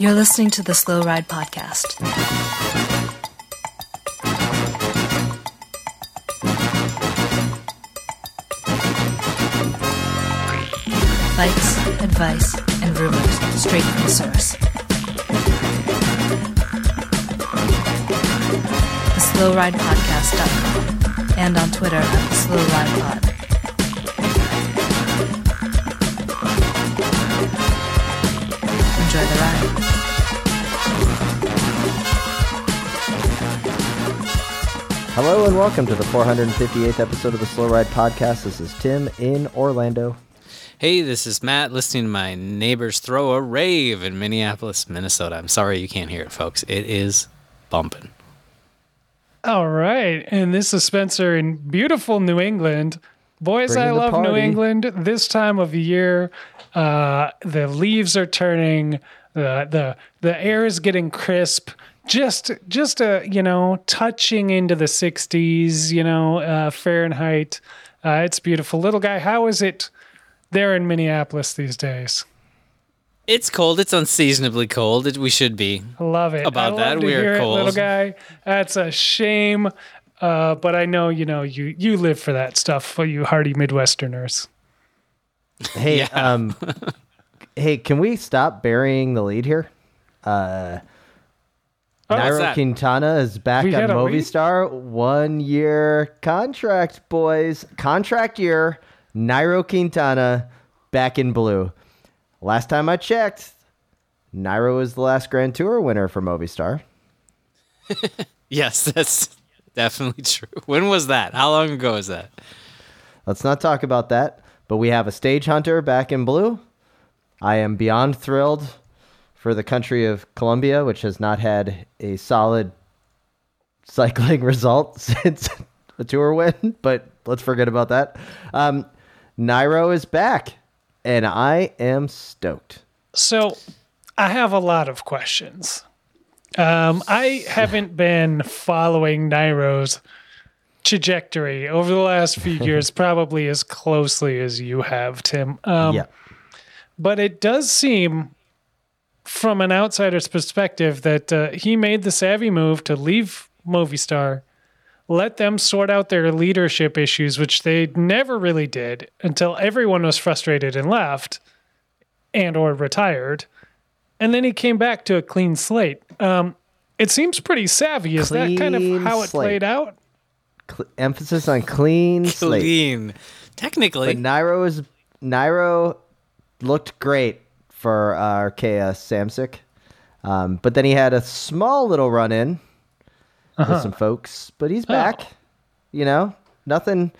You're listening to the Slow Ride Podcast. Bikes, advice, and rumors straight from the source. The SlowRidePodcast.com and on Twitter at SlowRidePod. Enjoy the ride. Hello and welcome to the 458th episode of the Slow Ride Podcast. This is Tim in Orlando. Hey, this is Matt listening to my neighbors throw a rave in Minneapolis, Minnesota. I'm sorry you can't hear it, folks. It is bumping. All right. And this is Spencer in beautiful New England. Boys, Bringing I the love New. England this time of year. Uh, the leaves are turning, the, the, the air is getting crisp. Just, just a you know, touching into the 60s, you know, uh, Fahrenheit. Uh, it's beautiful. Little guy, how is it there in Minneapolis these days? It's cold. It's unseasonably cold. It, we should be. I love it. About I that, love to we are hear it, little guy. That's a shame. Uh, but I know you know you you live for that stuff for you hardy Midwesterners. Hey, um, hey, can we stop burying the lead here? Uh, Oh, Nairo? Quintana is back We on got a lead? Movistar. One year contract, boys. Contract year. Nairo Quintana back in blue. Last time I checked, Nairo was the last Grand Tour winner for Movistar. Yes, that's definitely true. When was that? How long ago was that? Let's not talk about that. But we have a stage hunter back in blue. I am beyond thrilled for the country of Colombia, which has not had a solid cycling result since the tour win. But let's forget about that. Um, Nairo is back, and I am stoked. So I have a lot of questions. Um, I haven't been following Nairo's trajectory over the last few years, probably as closely as you have, Tim. Um, yeah. But it does seem, from an outsider's perspective, that uh, he made the savvy move to leave Movistar, let them sort out their leadership issues, which they never really did until everyone was frustrated and left, and or retired, and then he came back to a clean slate. Um, it seems pretty savvy. Is that kind of Clean how it slate. played out? Cl- emphasis on clean slate. Clean. Technically. But Nairo is Nairo looked great for uh, Arkea Samsic, um, but then he had a small little run in with some folks. But he's back. You know, nothing,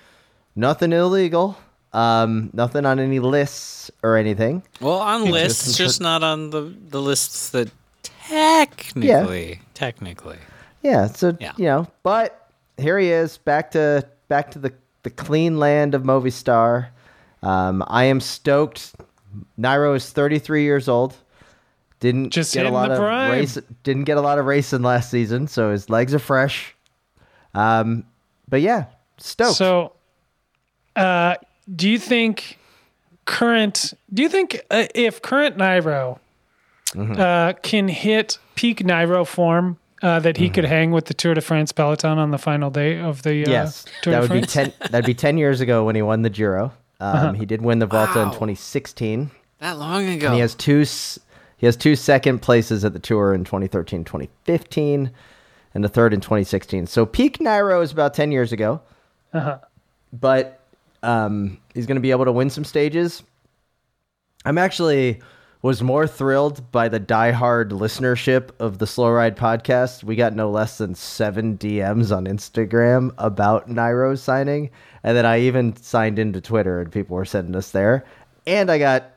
nothing illegal. Um, nothing on any lists or anything. well, on lists, just- just not on the, the lists that technically, technically. Yeah. So Yeah. you know, but here he is back to back to the the clean land of Movistar. Um, I am stoked. Nairo is 33 years old. Didn't Just get a lot of prime. race. Didn't get a lot of racing last season, so his legs are fresh. Um, but yeah, stoked. So, uh, do you think current? Do you think uh, if current Nairo Mm-hmm. uh, can hit peak Nairo form, uh, that he Mm-hmm. could hang with the Tour de France peloton on the final day of the uh, yes, Tour that de would be ten. That'd be 10 years ago when he won the Giro. Um, Uh-huh. He did win the Volta in 2016. That long ago. And he has two he has two second places at the tour in 2013 2015 and a third in 2016 so peak nairo is about 10 years ago Uh-huh. but um, he's going to be able to win some stages i'm actually was more thrilled by the diehard listenership of the slow ride podcast we got no less than seven dms on instagram about nairo signing and then i even signed into twitter and people were sending us there and i got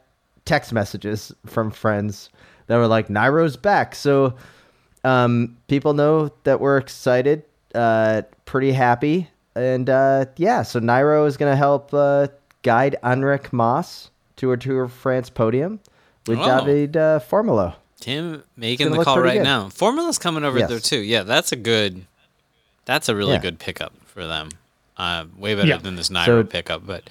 text messages from friends that were like Nairo's back. So um, people know that we're excited, uh, pretty happy, and uh, yeah. So Nairo is going to help uh, guide Enric Mas to a Tour of France podium with Oh. David uh, Formolo. Tim making the call right good. now. Formolo's coming over Yes. there too. Yeah, that's a good. That's a really Yeah. good pickup for them. Uh, way better Yeah. than this Nairo So- pickup, but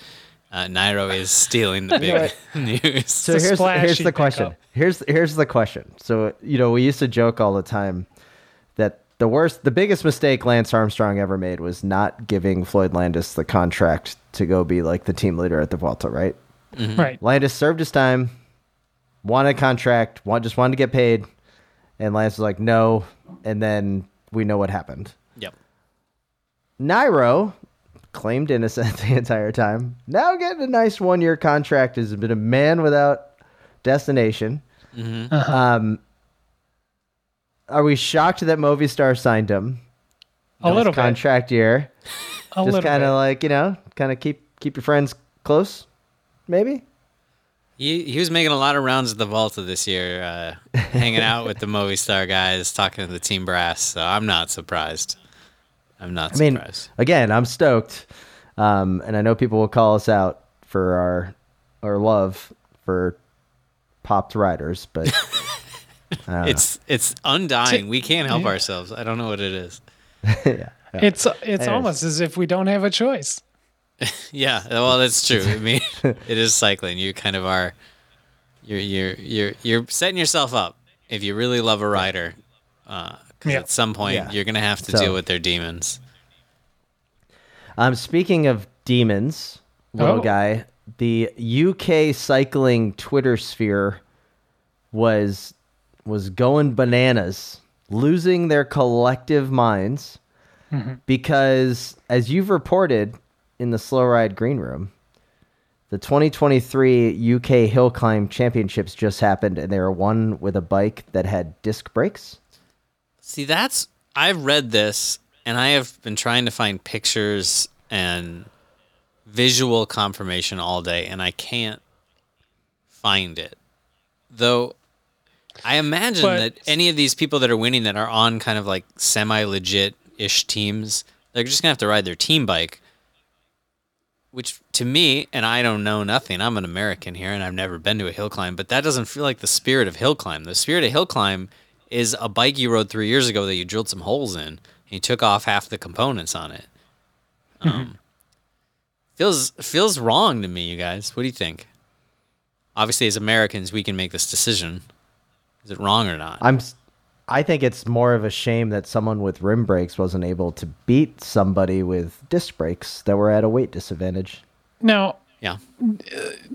Uh, Nairo is stealing the big news. So here's here's the question. up. Here's here's the question. So you know we used to joke all the time that the worst, the biggest mistake Lance Armstrong ever made was not giving Floyd Landis the contract to go be like the team leader at the Vuelta. Right? Right. Landis served his time, wanted a contract, want, just wanted to get paid, and Lance was like no, and then we know what happened. yep. Nairo claimed innocent the entire time. Now getting a nice one year contract has been a man without destination. Um, are we shocked that Movistar signed him? A Nice little bit. contract year. A Just little kind of like you know, kind of keep keep your friends close, maybe. He, he was making a lot of rounds at the Volta this year, uh, hanging out with the Movistar guys, talking to the team brass. So I'm not surprised. I'm not I mean, again, I'm stoked, um, and I know people will call us out for our our love for popped riders, but It's it's undying. We can't help ourselves. I don't know what it is. yeah. It's it's Anyways. almost as if we don't have a choice. Yeah, well, that's true. I mean, it is cycling. You kind of are. You're you're you're you're setting yourself up if you really love a rider. Because Yeah. at some point Yeah. you're gonna have to So- deal with their demons. Um, speaking of demons, little Oh. guy, the UK cycling Twitter sphere was was going bananas, losing their collective minds because, as you've reported in the Slow Ride Green Room, the 2023 UK Hill Climb Championships just happened, and they were won with a bike that had disc brakes. See, that's I've read this and I have been trying to find pictures and visual confirmation all day and I can't find it. Though I imagine But- that any of these people that are winning that are on kind of like semi legit ish teams, they're just gonna have to ride their team bike. Which to me, and I don't know nothing, I'm an American here and I've never been to a hill climb, but that doesn't feel like the spirit of hill climb. The spirit of hill climb is a bike you rode three years ago that you drilled some holes in and you took off half the components on it. Um, feels feels wrong to me, you guys. What do you think? Obviously, as Americans, we can make this decision. Is it wrong or not? I'm s- I think it's more of a shame that someone with rim brakes wasn't able to beat somebody with disc brakes that were at a weight disadvantage. Now, yeah.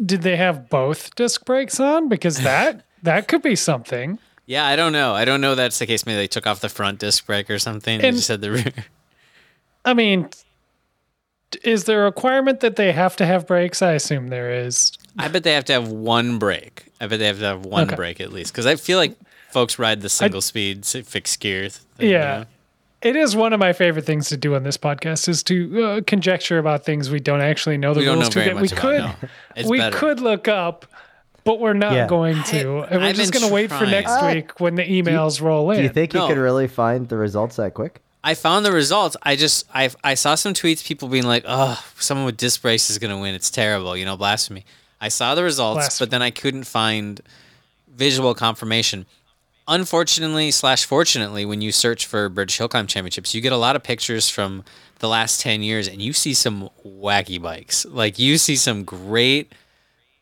did they have both disc brakes on? Because that that could be something. Yeah, I don't know. I don't know that's the case. Maybe they took off the front disc brake or something. They And- just had the rear. I mean, is there a requirement that they have to have brakes? I assume there is. I bet they have to have one brake. I bet they have to have one Okay. brake at least. Because I feel like folks ride the single speed s- fixed gears. thing, you Yeah. know? It is one of my favorite things to do on this podcast is to uh, conjecture about things we don't actually know the We rules know to. very That we much about, could no. We better. could look up, but we're not Yeah. going to. and we're I've just going to wait for next Uh, week when the emails roll in. Do you think No. you could really find the results that quick? I found the results. I just I I saw some tweets, people being like, "Oh, someone with disc brakes is gonna win. It's terrible." You know, blasphemy. I saw the results, Blasphemy. but then I couldn't find visual confirmation. Unfortunately slash fortunately, when you search for British Hill Climb Championships, you get a lot of pictures from the last ten years, and you see some wacky bikes. Like you see some great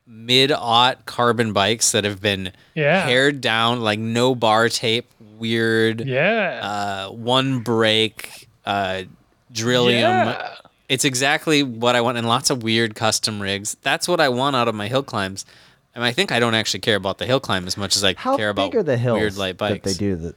mid-aught carbon bikes that have been Yeah. pared down, like no bar tape, weird yeah. uh, one break, uh, drillium. Yeah. It's exactly what I want, and lots of weird custom rigs. That's what I want out of my hill climbs. And I think I don't actually care about the hill climb as much as I How care about big are the hills weird light that bikes. they do that?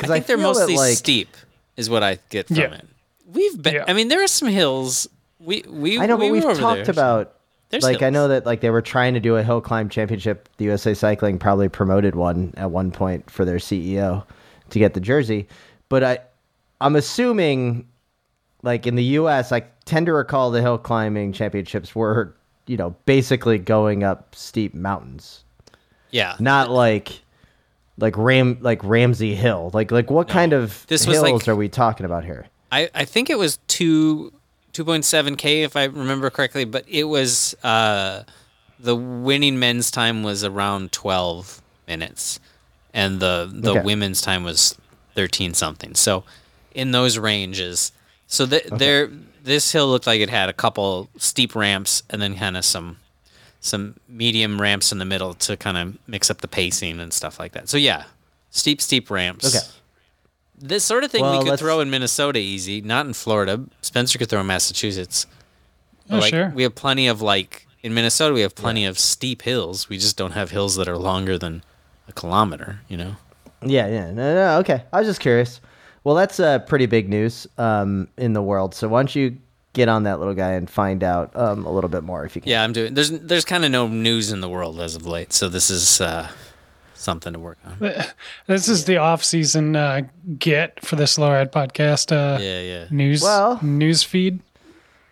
I think they're mostly like, steep, is what I get from Yeah. it. We've been. Yeah. I mean, there are some hills. We we I know, we but we've talked there. about There's like I know that like they were trying to do a hill climb championship. The USA Cycling probably promoted one at one point for their CEO to get the jersey, but I I'm assuming like in the US, I tend to recall the hill climbing championships were you know basically going up steep mountains, Yeah, not like like Ram like Ramsey Hill. Like like what kind of This was, hills like- are we talking about here? I, I think it was two two point seven k if I remember correctly, but it was uh, the winning men's time was around twelve minutes, and the the Okay. women's time was thirteen something. So in those ranges, so th- they're this hill looked like it had a couple steep ramps and then kind of some some medium ramps in the middle to kind of mix up the pacing and stuff like that. So yeah, steep steep ramps. Okay. This sort of thing Well, we could let's- throw in Minnesota easy, not in Florida. Spencer could throw in Massachusetts. Oh, like, sure. We have plenty of like in Minnesota we have plenty of steep hills. We just don't have hills that are longer than a kilometer, you know. Yeah, yeah. No, no, okay. I was just curious. Well, that's uh, pretty big news um, in the world. So why don't you get on that little guy and find out um, a little bit more if you can. Yeah, I'm doing. There's there's kind of no news in the world as of late, so this is uh, something to work on. This is the off-season uh, get for the Slow Ride podcast uh, Yeah, yeah. news Well- news feed.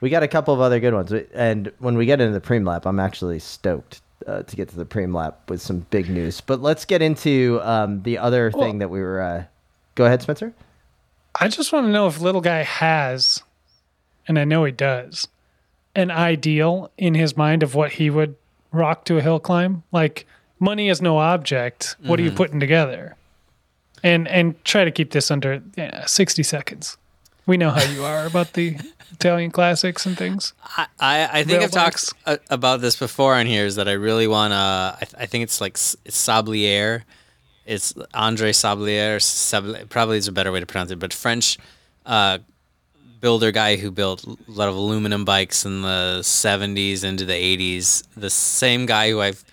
We got a couple of other good ones. And when we get into the preem lap, I'm actually stoked uh, to get to the preem lap with some big news. But let's get into um, the other thing that we were. Uh... Go ahead, Spencer. I just want to know if little guy has, and I know he does, an ideal in his mind of what he would rock to a hill climb. Like money is no object. What are you mm-hmm. putting together? And and try to keep this under yeah, sixty seconds. We know how you are about the Italian classics and things. I, I, I think Rail I've talked a, about this before on here. Is that I really want to? I, th- I think it's like it's Sablier. It's Andre Sablier. Sabli- probably is a better way to pronounce it, but French uh, builder guy who built a lot of aluminum bikes in the 70s into the 80s. The same guy who I've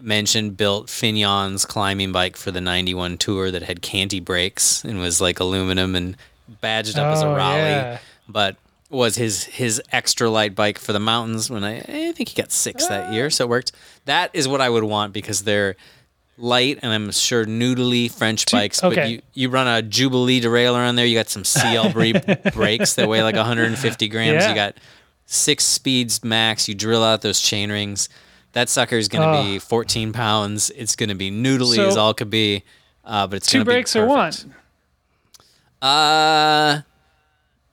mentioned built Fignon's climbing bike for the 91 tour that had canty brakes and was like aluminum and badged up as a Oh, Raleigh yeah. but was his his extra light bike for the mountains when I I think he got six that year, so it worked. That is what I would want because they're light and I'm sure noodly French bikes. But you, you run a Jubilee derailleur on there, you got some CL brakes that weigh like 150 grams. Yeah. You got six speeds max. You drill out those chain rings. That sucker is going to be 14 pounds. It's going to be noodly So- as all could be. Uh, but it's Two brakes or one? Uh,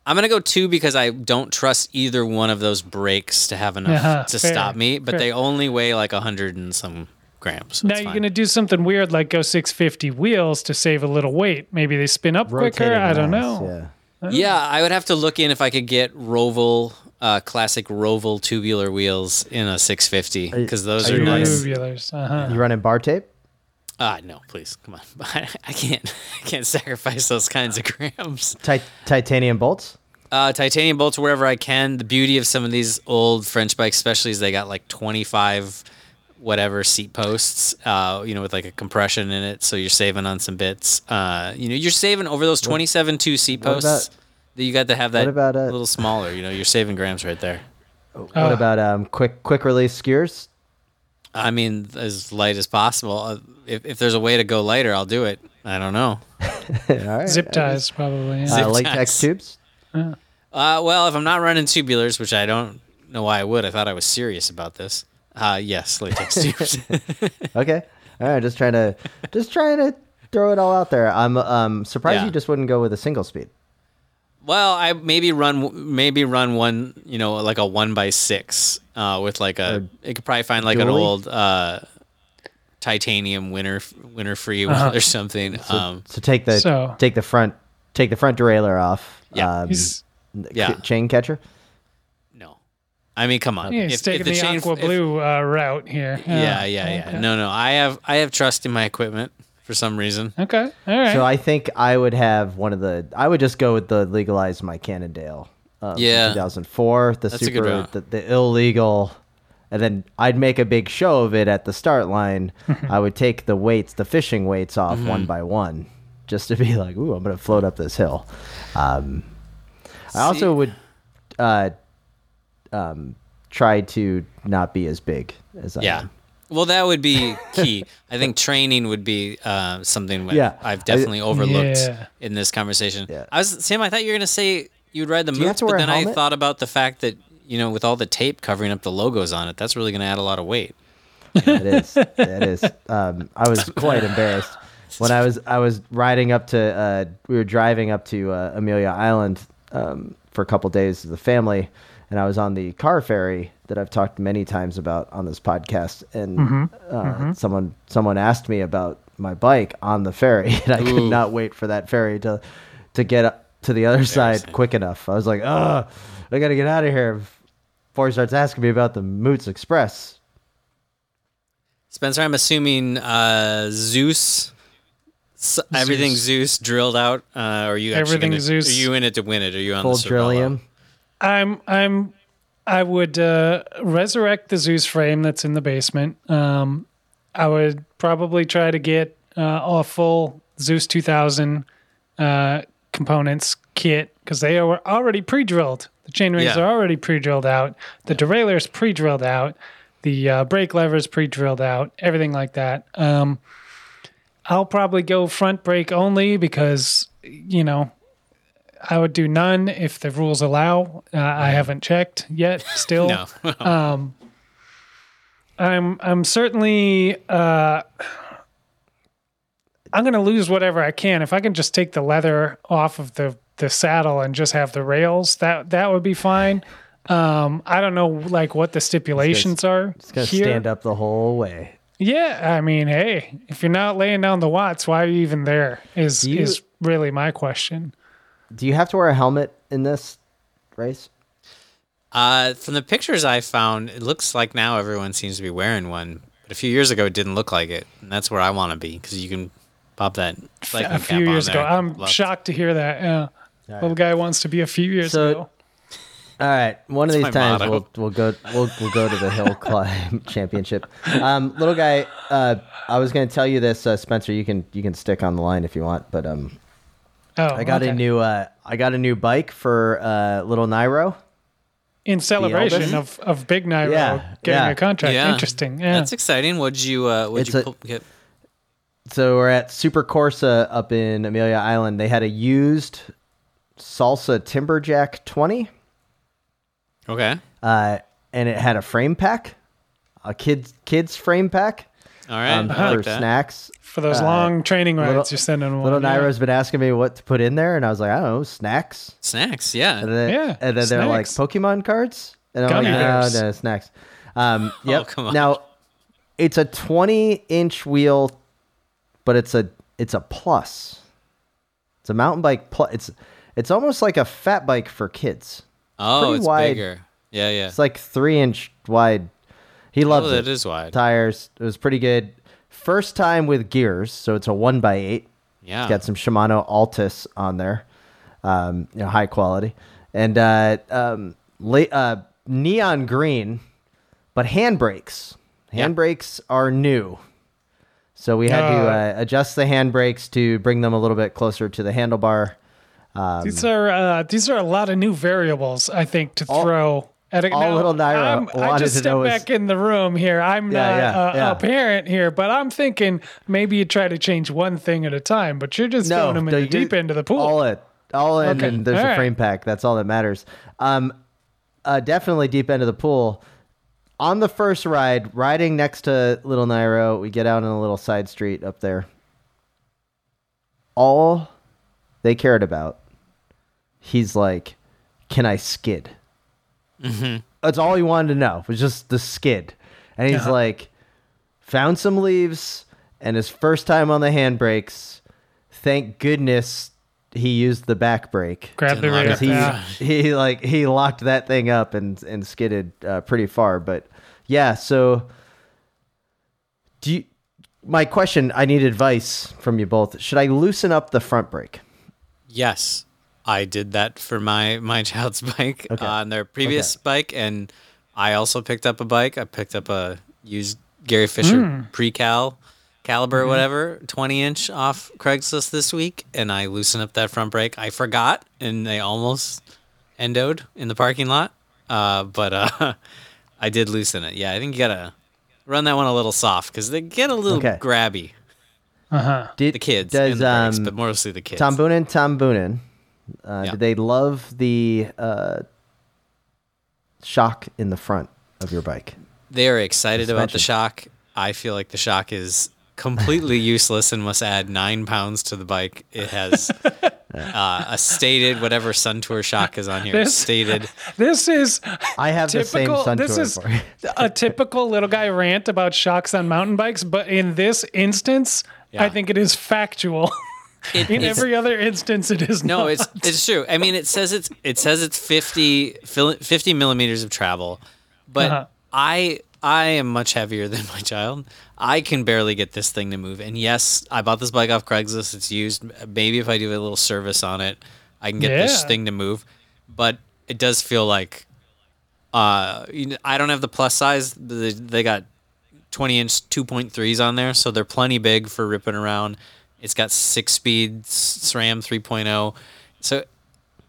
I'm gonna go two because I don't trust either one of those brakes to have enough Uh-huh, to fair, stop me. But fair. they only weigh like a hundred and some grams. So Now you're fine. gonna do something weird like go 650 wheels to save a little weight. Maybe they spin up quicker. Rotating I don't mass, know. Yeah. Yeah, I would have to look in if I could get Roval, uh, classic Roval tubular wheels in a 650 because those are are, you running- nice. Tubulars. Uh-huh. You running bar tape? Ah, no, please, come on. I, I can't, I can't sacrifice those kinds of grams. Ti- titanium bolts? Uh, titanium bolts wherever I can. The beauty of some of these old French bikes, especially, is they got like 25 whatever seat posts, uh, you know, with like a compression in it. So you're saving on some bits. Uh, you know, you're saving over those 27 two seat what posts. about- that you got to have that about, uh, a little smaller. You know, you're saving grams right there. What Uh, about um, quick quick release skewers? I mean, as light as possible. Uh, if, if there's a way to go lighter, I'll do it. I don't know. All right. Zip ties, probably. yeah. Uh, Zip latex tubes? Uh, well, if I'm not running tubulars, which I don't know why I would, I thought I was serious about this. Uh, yes, latex tubes. Okay. All right. Just trying to just trying to throw it all out there. I'm um surprised Yeah. you just wouldn't go with a single speed. Well, I maybe run maybe run one, you know, like a one by six, uh, with like a. You could probably find like an old uh, titanium winter winter free Uh-huh. or something. um, So take the So- take the front take the front derailleur off. Yeah. Um, He's, c- Yeah. chain catcher. No, I mean, come on. yeah, he's If- if taking the, chain- aqua if- blue uh, route here. yeah, yeah, yeah. okay. No, no. I have I have trust in my equipment for some reason. Okay. All right. So I think I would have one of the. I would just go with the legalize my Cannondale. Um, Yeah. 2004, the That's a good super, the, the illegal, and then I'd make a big show of it at the start line. I would take the weights, the fishing weights off Mm-hmm. one by one, just to be like, "Ooh, I'm gonna float up this hill." Um, I also would uh, um, try to not be as big as I Yeah. am. Well, that would be key. I think training would be uh, something that Yeah. I've definitely overlooked Yeah. in this conversation. Yeah. I was Sam. I thought you were gonna say you'd ride the you have moots, to but then I thought about the fact that you know, with all the tape covering up the logos on it, that's really gonna add a lot of weight. it is. It is. Um, I was quite embarrassed when I was I was riding up to. Uh, we were driving up to uh, Amelia Island um, for a couple days as a family, and I was on the car ferry that I've talked many times about on this podcast. And uh, someone someone asked me about my bike on the ferry, and I Ooh. could not wait for that ferry to to get to the other side quick enough. I was like, oh, I got to get out of here before he starts asking me about the Moots Express. Spencer, I'm assuming uh, Zeus. s everything Zeus drilled out. Uh, are you actually Everything gonna, Zeus. Are you in it to win it? Are you on Full the Cervelo? Drillium. I'm I'm I would uh, resurrect the Zeus frame that's in the basement. Um, I would probably try to get uh, a full Zeus 2000 uh, components kit because they are already pre-drilled. The chain rings Yeah. are already pre-drilled out. The derailleur's pre-drilled out. The uh, brake lever's pre-drilled out. Everything like that. Um, I'll probably go front brake only because you know I would do none if the rules allow. Uh, I haven't checked yet. Still, No. I'm I'm certainly uh, I'm going to lose whatever I can if I can just take the leather off of the the saddle and just have the rails. That that would be fine. Um, I don't know like what the stipulations are It's gonna here. stand up the whole way. Yeah, I mean, hey, if you're not laying down the watts, why are you even there? Is you- is really my question. Do you have to wear a helmet in this race? Uh, from the pictures I found, it looks like now everyone seems to be wearing one. But a few years ago, it didn't look like it, and that's where I want to be because you can pop that cycling a cap few on years ago. I'm Love- shocked to hear that. Yeah, little guy wants to be a few years So- ago. All right, one of these times motto. we'll we'll go we'll we'll go to the hill climb championship. Um, little guy, uh, I was going to tell you this, uh, Spencer. You can you can stick on the line if you want, but um, Oh, I got a new uh, I got a new bike for uh, little Nairo. in celebration of, of Big Nairo Yeah, getting yeah. a contract. Yeah. Interesting. Yeah. That's exciting. What'd you uh, what'd It's you a- pull, get? So we're at Super Corsa up in Amelia Island. They had a used Salsa Timberjack 20, Okay. uh, and it had a frame pack, a kids kids frame pack All right. um, I for like that. snacks. For those uh, long training rides little- you're sending one. Little yeah. Nairo's been asking me what to put in there, and I was like, I don't know, snacks. Snacks. Yeah. And then, Yeah, and then they're like. Pokemon cards, and I'm Gummy like, bears. no, no, snacks. Um, yep. Oh, come on. Now, it's a 20 inch wheel, but it's a it's a plus. It's a mountain bike plus. It's it's almost like a fat bike for kids. oh, pretty it's wide. bigger. Yeah, yeah. It's like three inch wide. He loves oh, it. that is wide. Tires. It was pretty good. First time with gears, so it's a one by eight. Yeah. It's got some Shimano Altus on there, um, you know, high quality, and uh, um, la- uh, neon green, but handbrakes. Yeah. Handbrakes are new, so we had to Uh. uh, adjust the handbrakes to bring them a little bit closer to the handlebar. Um, These are uh, these are a lot of new variables. I think to All- throw. At a, all now, little Nairo I'm- I just to step know is- back in the room here. I'm Yeah, not yeah, uh, yeah. a parent here, but I'm thinking maybe you try to change one thing at a time. But you're just throwing them in the deep end of the pool. All it, all in, Okay, and there's all a right. frame pack. That's all that matters. Um, uh, definitely deep end of the pool. On the first ride, riding next to Little Nairo, we get out on a little side street up there. All they cared about, he's like, "Can I skid?" That's all he wanted to know was just the skid, and he's Uh-huh. like, found some leaves, and his first time on the handbrakes. Thank goodness he used the back brake. Grab the Didn't like rig it. up He he like he locked that thing up and and skidded uh, pretty far. But yeah, so do you? My question, I need advice from you both. Should I loosen up the front brake? Yes, I did that for my my child's bike Okay. on their previous bike, and I also picked up a bike. I picked up a used Gary Fisher pre-cal caliber, or whatever, twenty inch off Craigslist this week, and I loosened up that front brake. I forgot, and they almost endoed in the parking lot. Uh, but uh, I did loosen it. Yeah, I think you gotta run that one a little soft because they get a little Okay. grabby. Did The kids does and the brakes, um, but mostly the kids. Tom Boonen Tom Boonen? Uh, Yeah. Did they love the uh, shock in the front of your bike? They are excited about the shock. I feel like the shock is completely useless and must add nine pounds to the bike. It has uh, a stated whatever Sun Tour shock is on here. This- stated. This is I have the same typical. Sun This is a typical little guy rant about shocks on mountain bikes, but in this instance, Yeah. I think it is factual. it, In every other instance, it is no, not. it's it's true. I mean, it says it's it says it's 50, 50 millimeters of travel, but Uh-huh. I I am much heavier than my child. I can barely get this thing to move. And yes, I bought this bike off Craigslist. It's used. Maybe if I do a little service on it, I can get this thing to move. But it does feel like uh, you know, I don't have the plus size. They, they got 20 inch 2.3s on there, so they're plenty big for ripping around. It's got six speed SRAM 3.0, so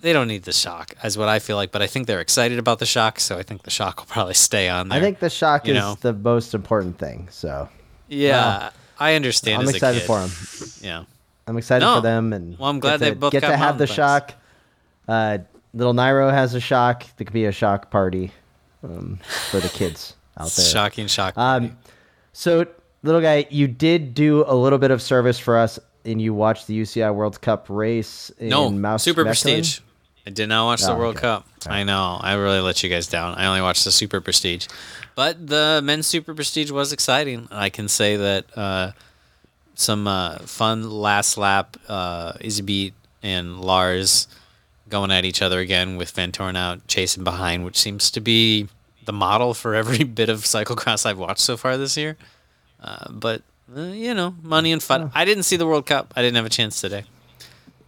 they don't need the shock, as what I feel like. But I think they're excited about the shock, so I think the shock will probably stay on there. I think the shock you is know. the most important thing. So yeah, I understand. I'm excited for them. Yeah, I'm excited No. for them, and Well, I'm glad get they both get to have the bikes. shock. Uh, little Nairo has a shock. There could be a shock party um, for the kids out there. shocking shock. Um, so, little guy, you did do a little bit of service for us, and you watched the UCI World Cup race in no, Mouse Super Mechelen? Prestige. I did not watch the Oh, World okay. Cup. I know. I really let you guys down. I only watched the Super Prestige. But the men's Super Prestige was exciting. I can say that uh, some uh, fun last lap, uh, Iserbyt and Lars going at each other again with Van Torn out chasing behind, which seems to be the model for every bit of cyclocross I've watched so far this year. Uh, but, uh, you know, money and fun. I didn't see the World Cup. I didn't have a chance today.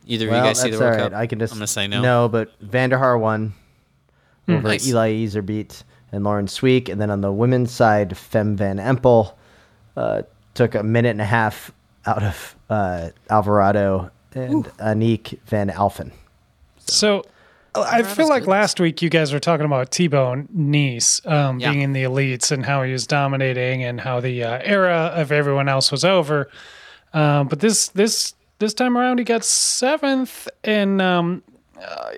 Either of you guys see the World all right. Cup? I can just I'm gonna say no. No, but Vanderhaar won over Hmm. Nice. Eli Iserbyt and Lauren Sweeck, and then on the women's side, Fem Van Empel uh, took a minute and a half out of uh, Alvarado and Aniek Van Alphen. So I feel like last week you guys were talking about T-Bone Nice um, Yeah. being in the elites and how he was dominating and how the uh, era of everyone else was over. Um, but this this this time around he got seventh and um, uh,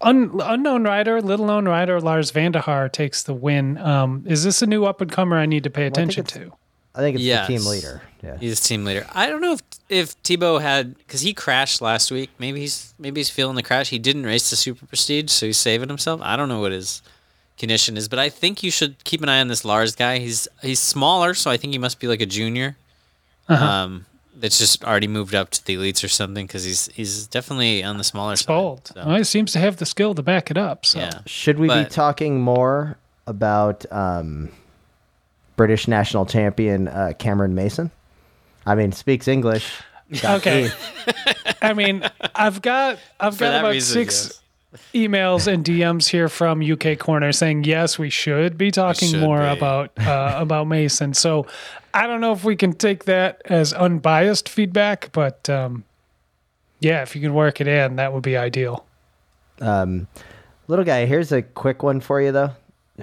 un, unknown rider, little known rider Lars Vanderhaar takes the win. Um, is this a new up and comer I need to pay attention it's- to? I think it's Yes. the team leader. Yeah. He's team leader. I don't know if if Thibau had because he crashed last week. Maybe he's maybe he's feeling the crash. He didn't race the Super Prestige, so he's saving himself. I don't know what his condition is, but I think you should keep an eye on this Lars guy. He's he's smaller, so I think he must be like a junior. Um, that's just already moved up to the elites or something because he's he's definitely on the smaller It's side. bold. so, Well, he seems to have the skill to back it up. So. yeah. Should we be talking more about um, British national champion uh, Cameron Mason? I mean, speaks English. Okay. I mean, I've got I've For got about reason, six emails and DMs here from UK Corner saying yes, we should be talking should more be. about uh, about Mason. So I don't know if we can take that as unbiased feedback, but um, yeah, if you can work it in, that would be ideal. Um, little guy, here's a quick one for you though.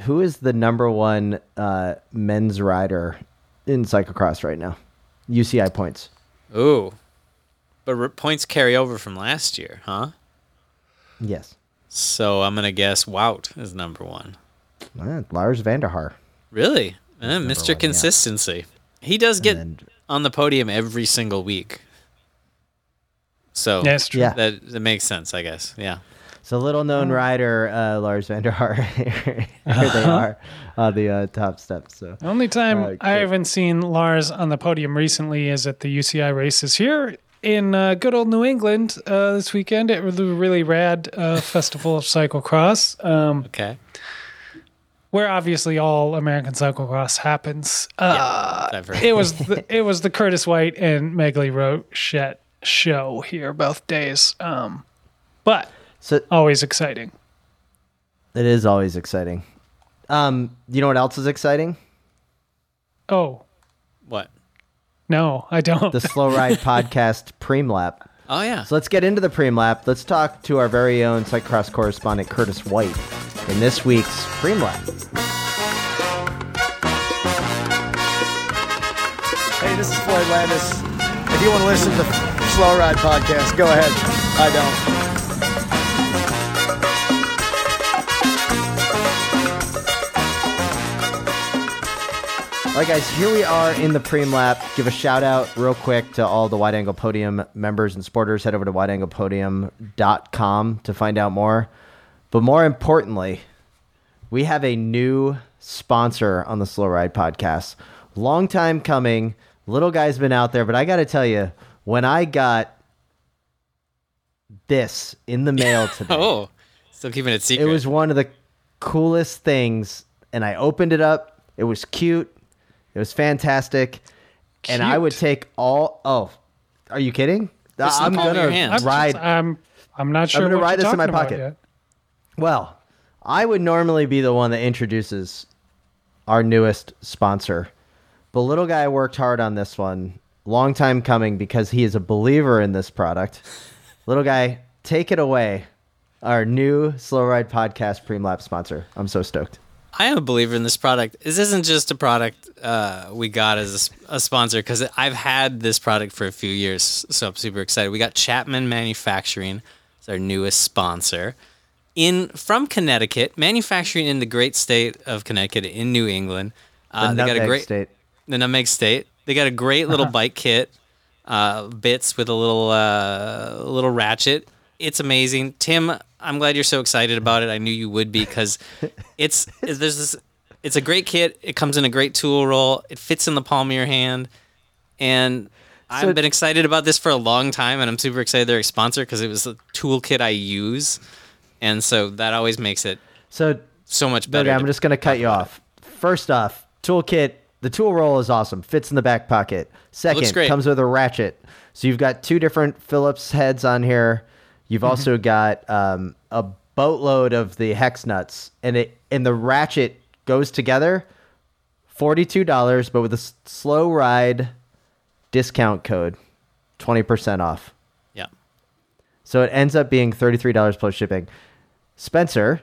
Who is the number one uh, men's rider in cyclocross right now? UCI points. Ooh, but r- points carry over from last year, huh? Yes, So I'm gonna guess Wout is number one. Uh, Lars Vanderhaar. Really? Eh, Mr. one, yeah. Consistency. He does get And- on the podium every single week. So That's true. Yeah. that, that makes sense, I guess. Yeah. So little known rider uh, Lars Vanderhaar. Here they are on the uh, top steps. So The only time Uh, I haven't seen Lars on the podium recently is at the UCI races here in uh, good old New England uh, this weekend at the really rad uh, Festival of Cyclocross, um, Okay. where obviously all American cyclocross happens. Uh, I've heard. it was the, it was the Curtis White and Maghalie Rochette show here both days, um, but so always exciting. it is always exciting. Um, you know what else is exciting? Oh what? no, I don't. The Slow Ride Podcast Preem Lap. Oh yeah. So let's get into the Preem Lap. Let's talk to our very own cyclocross correspondent Curtis White in this week's Preem Lap. Hey, this is Floyd Landis. If you want to listen to the Slow Ride podcast, go ahead. I don't. All right, guys, here we are in the Preem Lap. Give a shout out real quick to all the Wide Angle Podium members and supporters. Head over to wideanglepodium.com to find out more. But more importantly, we have a new sponsor on the Slow Ride podcast. Long time coming. Little guy's been out there, but I got to tell you, when I got this in the mail today. Oh, still keeping it secret. It was one of the coolest things, and I opened it up. It was cute. It was fantastic, and I would take all. Oh, are you kidding? It's I'm palm of your gonna hand. I'm ride. Just, I'm I'm not sure. I'm gonna ride this in my pocket. yet. Well, I would normally be the one that introduces our newest sponsor, but little guy worked hard on this one. Long time coming because he is a believer in this product. little guy, take it away. Our new Slow Ride Podcast Premlap sponsor. I'm so stoked. I am a believer in this product. This isn't just a product uh, we got as a sponsor because I've had this product for a few years, so I'm super excited. We got Chapman Manufacturing, it's our newest sponsor, in from Connecticut, manufacturing in the great state of Connecticut in New England. Uh, The they got a Nutmeg great state. the Nutmeg State. They got a great little bike kit, uh, bits with a little uh, little ratchet. It's amazing, Tim. I'm glad you're so excited about it. I knew you would be because it's there's this. It's a great kit. It comes in a great tool roll. It fits in the palm of your hand, and So- I've been excited about this for a long time, and I'm super excited they're a sponsor because it was a toolkit I use, and so that always makes it So, so much better. I'm just going to cut you off. First off, toolkit, the tool roll is awesome. Fits in the back pocket. Second, comes with a ratchet. So you've got two different Phillips heads on here. You've Mm-hmm. also got um, a boatload of the hex nuts, and it and the ratchet goes together. Forty-two dollars, but with a s- slow ride discount code, twenty percent off. yeah. So it ends up being thirty-three dollars plus shipping. Spencer,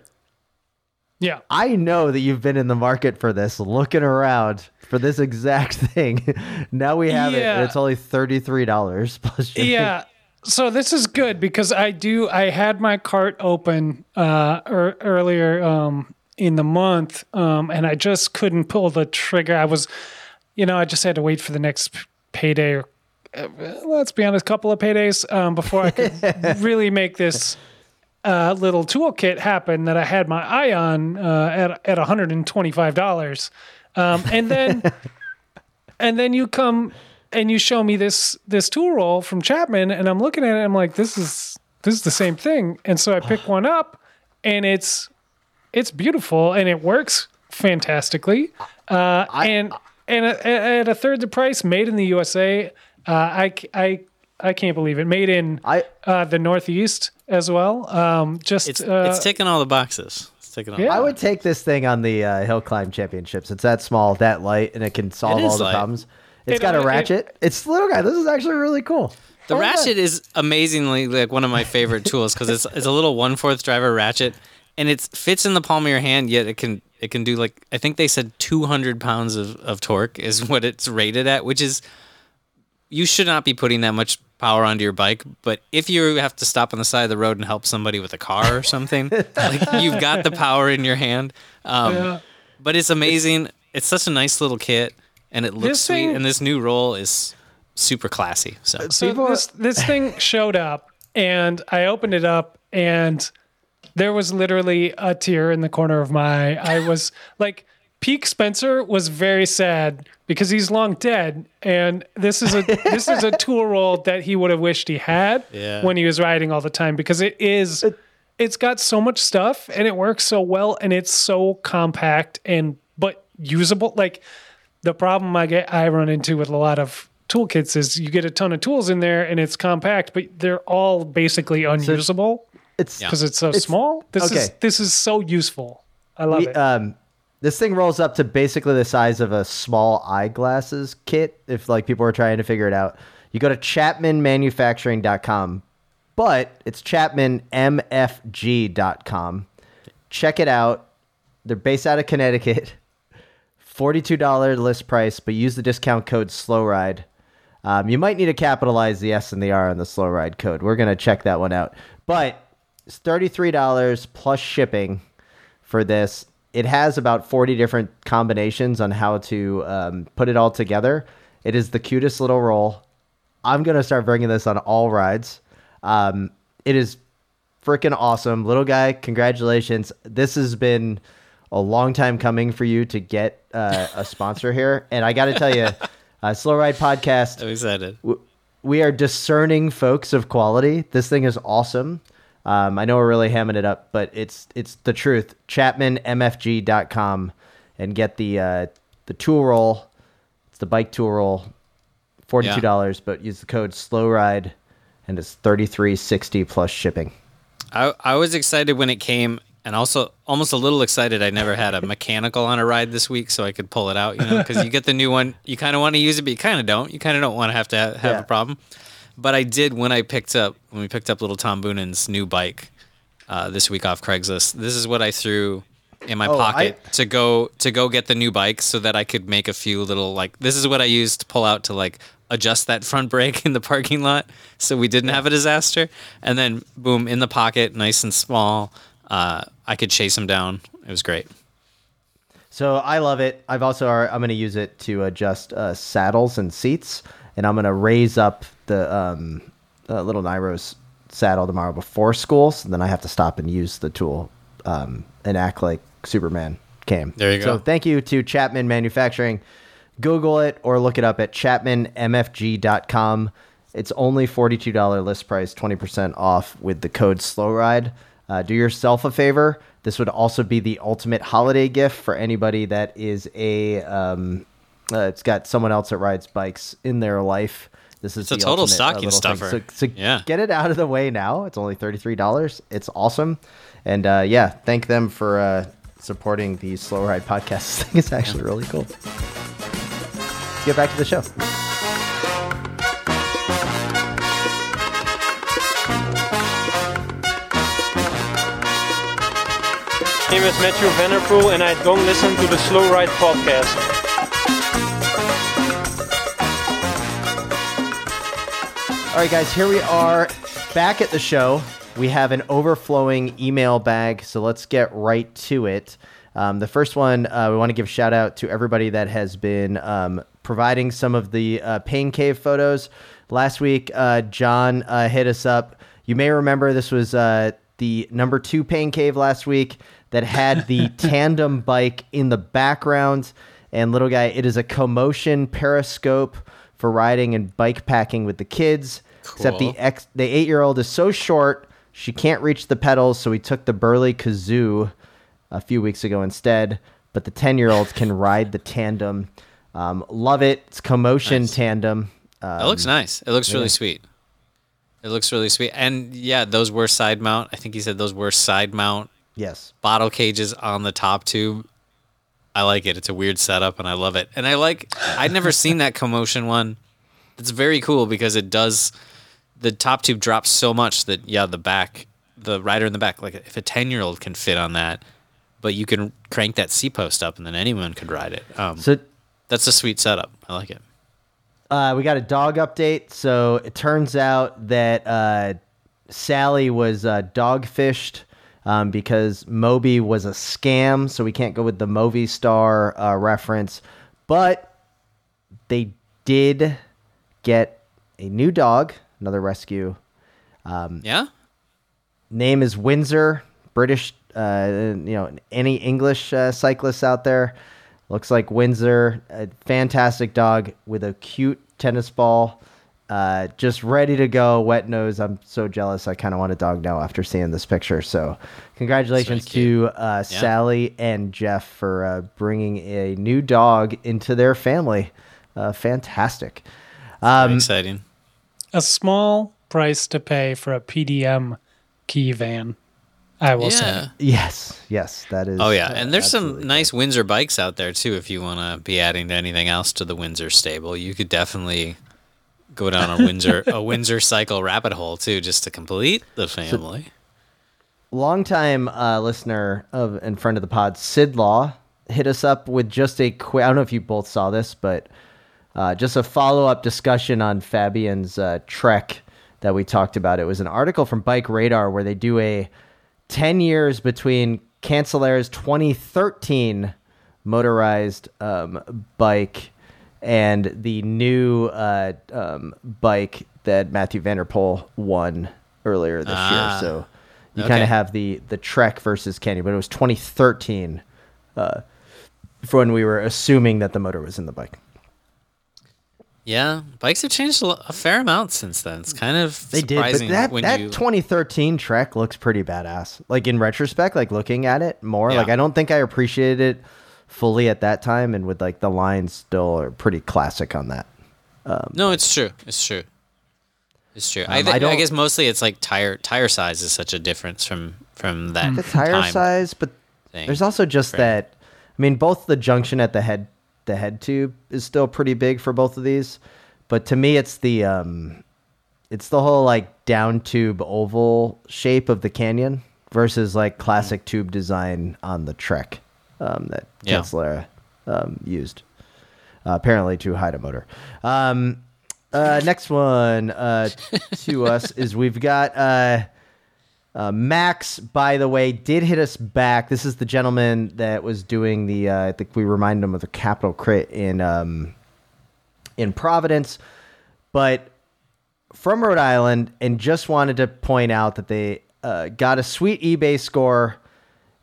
Yeah. I know that you've been in the market for this, looking around for this exact thing. now we have it, and it's only thirty-three dollars plus shipping. Yeah. So this is good because I do. I had my cart open uh, er, earlier um, in the month, um, and I just couldn't pull the trigger. I was, you know, I just had to wait for the next payday, or uh, let's be honest, couple of paydays um, before I could really make this uh, little toolkit happen that I had my eye on uh, at at one hundred and twenty five dollars, um, and then and then you come and you show me this this tool roll from Chapman, and I'm looking at it. I'm like, this is this is the same thing. And so I pick one up, and it's it's beautiful and it works fantastically. Uh, and and at, at a third the price, made in the USA. Uh, I c- I I can't believe it. Made in I uh, the Northeast as well. Um, just It's uh, it's ticking all the boxes. It's ticking all. Yeah. I would take this thing on the uh, hill climb championships. It's that small, that light, and it can solve It all the light. problems. It's It- got a it- ratchet. it's little guy. This is actually really cool. The Oh, ratchet is amazingly like one of my favorite tools because it's it's a little one fourth driver ratchet, and it fits in the palm of your hand. Yet it can it can do like I think they said two hundred pounds of, of torque is what it's rated at, which is you should not be putting that much power onto your bike. But if you have to stop on the side of the road and help somebody with a car or something, like you've got the power in your hand. Um, Yeah. But it's amazing. It's such a nice little kit, and it looks This sweet. thing- and this new roll is super classy. So so People- this this thing showed up and I opened it up and there was literally a tear in the corner of my eye. I was like Peak Spencer was very sad because he's long dead and this is a this is a tool roll that he would have wished he had Yeah. when he was riding all the time because it is it's got so much stuff and it works so well and it's so compact and but usable like the problem I get I run into with a lot of toolkits is you get a ton of tools in there and it's compact, but they're all basically unusable It's because it's so It's- small. This is this is so useful. I love we, it. um, this thing rolls up to basically the size of a small eyeglasses kit. If like people are trying to figure it out, you go to ChapmanManufacturing.com, but it's ChapmanMFG.com. Check it out. They're based out of Connecticut. $42 list price, but use the discount code SLOWRIDE. Um, you might need to capitalize the S and the R on the slow ride code. We're going to check that one out. But it's $33 plus shipping for this. It has about 40 different combinations on how to um, put it all together. It is the cutest little roll. I'm going to start bringing this on all rides. Um, it is freaking awesome. Little guy, congratulations. This has been a long time coming for you to get uh, a sponsor here. And I got to tell you, uh, Slow Ride Podcast, I'm excited. w- we are discerning folks of quality. This thing is awesome. Um, I know we're really hamming it up, but it's it's the truth. ChapmanMFG.com and get the uh, the tool roll. It's the bike tool roll, forty two dollars, but use the code Slow Ride, and it's thirty three sixty plus shipping. I I was excited when it came, and also almost a little excited. I never had a mechanical on a ride this week, so I could pull it out. You know, because you get the new one, you kind of want to use it, but you kind of don't. You kind of don't want to have to ha- have Yeah. a problem. But I did when I picked up when we picked up little Tom Boonen's new bike uh, this week off Craigslist. This is what I threw in my Oh, pocket I- to go to go get the new bike so that I could make a few little like this is what I used to pull out to like adjust that front brake in the parking lot so we didn't have a disaster and then boom in the pocket nice and small uh, I could chase him down it was great So I love it. I've also I'm going to use it to adjust uh, saddles and seats, and I'm going to raise up the um, uh, little Nairo's saddle tomorrow before school. So then I have to stop and use the tool um, and act like Superman came. There you go. So thank you to Chapman Manufacturing. Google it or look it up at chapmanmfg.com. It's only $42 list price, 20% off with the code SLOWRIDE. Uh, do yourself a favor. This would also be the ultimate holiday gift for anybody that is a, um, uh, it's got someone else that rides bikes in their life. This is It's a total ultimate, uh, stocking thing. stuffer. So, so Yeah. get it out of the way now. It's only $33. It's awesome. And uh, yeah, thank them for uh, supporting the Slow Ride podcast. This thing is actually really cool. Let's get back to the show. Name is Mathieu van der Poel and I don't listen to the Slow Ride podcast. All right, guys, here we are back at the show. We have an overflowing email bag, so let's get right to it. Um, the first one, uh, we want to give a shout out to everybody that has been um, providing some of the uh, Pain Cave photos. Last week, uh, John uh, hit us up. You may remember this was uh, the number two Pain Cave last week that had the tandem bike in the background. And little guy, it is a Co-Motion Periscope for riding and bike packing with the kids. Except the ex, the eight year old is so short she can't reach the pedals, so we took the Burley Kazoo a few weeks ago instead. But the ten year olds can ride the tandem. Um, love it. It's Co-Motion Nice. tandem. Uh, it looks nice it looks yeah. really sweet it looks really sweet and yeah those were side mount I think he said those were side mount yes. bottle cages on the top tube. I like it. It's a weird setup and I love it. And I like I'd never seen that Co-Motion one. It's very cool because it does the top tube drops so much that yeah, the back the rider in the back, like if a ten year old can fit on that, but you can crank that seat post up and then anyone could ride it. Um, So that's a sweet setup. I like it. Uh, we got a dog update. So it turns out that uh, Sally was uh, dog fished um, because Moby was a scam. So we can't go with the Moby Star uh, reference. But they did get a new dog, another rescue. Yeah? Name is Windsor, British. Uh, you know, any English uh, cyclists out there? Looks like Windsor, a fantastic dog with a cute tennis ball, uh, just ready to go. Wet nose. I'm so jealous. I kind of want a dog now after seeing this picture. So, congratulations That's to uh, Yeah. Sally and Jeff for uh, bringing a new dog into their family. Uh, fantastic. Um, exciting. A small price to pay for a PDM key van, I will say. Yeah. yes, yes, that is. Oh yeah, uh, and there's some absolutely nice Windsor bikes out there too. If you want to be adding to anything else to the Windsor stable, you could definitely go down a Windsor a Windsor cycle rabbit hole too, just to complete the family. longtime uh, listener of and friend of the pod, Sid Law, hit us up with just a quick. I don't know if you both saw this, but uh, just a follow up discussion on Fabian's uh, Trek that we talked about. It was an article from Bike Radar where they do a 10 years between Cancellara's 2013 motorized um, bike and the new uh, um, bike that Mathieu van der Poel won earlier this Ah, year. So you kind of have the the Trek versus Canyon, but it was 2013 uh, for when we were assuming that the motor was in the bike. Yeah, bikes have changed a, lo- a fair amount since then. It's kind of They did, but that when that you 2013 Trek looks pretty badass. Like in retrospect, like looking at it more, Yeah. like I don't think I appreciated it fully at that time, and with like the lines still are pretty classic on that. No, it's true. It's true. It's true. I, Um, th- I I, guess mostly it's like tire tire size is such a difference from from that The tire size, but thing. there's also just Right. that. I mean, both the junction at the head, the head tube is still pretty big for both of these, but to me, it's the um, it's the whole like down tube oval shape of the canyon versus like classic tube design on the Trek um, that Yeah. Um, used. Uh, apparently to hide a motor. Um, uh, next one uh, to us is we've got uh, uh, Max. By the way, did hit us back. This is the gentleman that was doing the. Uh, I think we reminded him of the capital crit in um, in Providence, but from Rhode Island, and just wanted to point out that they uh, got a sweet eBay score,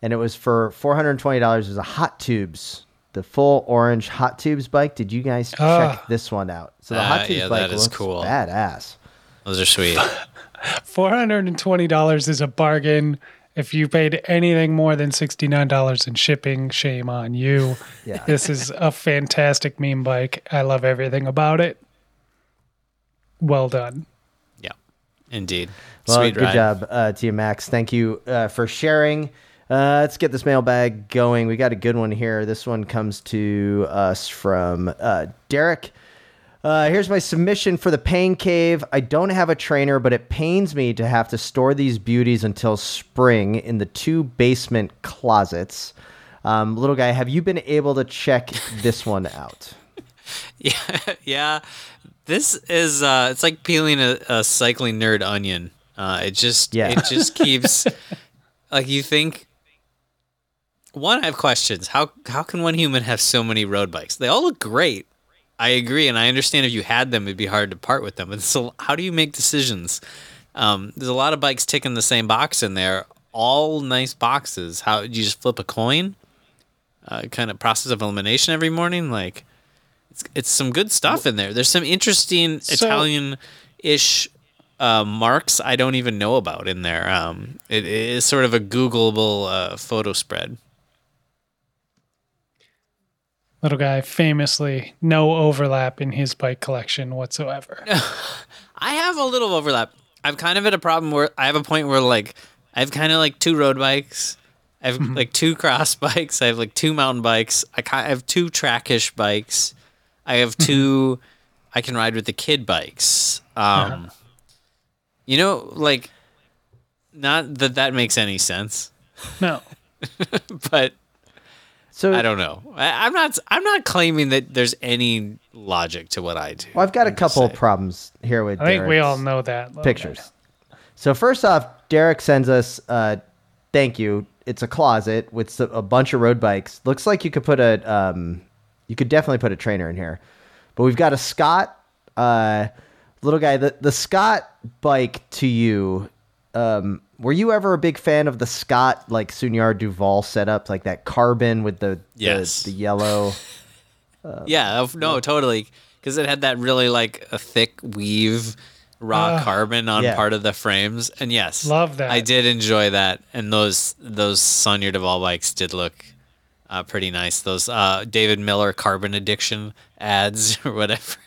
and it was for four hundred twenty dollars. It was a Hot Tubes, the full orange Hot Tubes bike. Did you guys check Ah. this one out? So the Ah, Hot Tubes yeah, bike that is looks cool. badass. Those are sweet. Four hundred and twenty dollars is a bargain. If you paid anything more than sixty nine dollars in shipping, shame on you. Yeah. This is a fantastic meme bike. I love everything about it. Well done. yeah, indeed. Well, sweet good ride. job uh, to you, Max. Thank you uh, for sharing. Uh, let's get this mailbag going. We got a good one here. This one comes to us from uh, Derek. Uh, here's my submission for the Pain Cave. I don't have a trainer, but it pains me to have to store these beauties until spring in the two basement closets. Um, little guy, have you been able to check this one out? Yeah, yeah. This is uh it's like peeling a, a cycling nerd onion. Uh it just Yeah. it just keeps like you think one I have questions. How how can one human have so many road bikes? They all look great. I agree and I understand if you had them it'd be hard to part with them. But so how do you make decisions? Um there's a lot of bikes ticking the same box in there. All nice boxes. How do you just flip a coin? Uh, kind of process of elimination every morning like it's, it's some good stuff in there. There's some interesting So- Italian-ish uh, marks I don't even know about in there. Um, it, it is sort of a Googleable uh, photo spread. Little guy, famously, no overlap in his bike collection whatsoever. I have a little overlap. I'm kind of at a problem where I have a point where like I have kind of like two road bikes. I have like two cross bikes. I have like two mountain bikes. I I have two trackish bikes. I have two I can ride with the kid bikes. Um, you know, like not that that makes any sense, No. but So I don't know. I, I'm not. I'm not claiming that there's any logic to what I do. Well, I've got a I'm just couple saying. problems here with I think we all know that. little pictures. So first off, Derek sends us uh, thank you. It's a closet with a bunch of road bikes. Looks like you could put a um, you could definitely put a trainer in here. But we've got a Scott uh, little guy. The the Scott bike to you. Um, were you ever a big fan of the Scott like Saunier Duval setup, like that carbon with the Yes. the, the yellow? Yeah, of- no, totally. Because it had that really like a thick weave raw Ah. carbon on Yeah. part of the frames, and yes, Love that. I did enjoy that, and those those Saunier Duval bikes did look uh, pretty nice. Those uh, David Millar carbon addiction ads or whatever.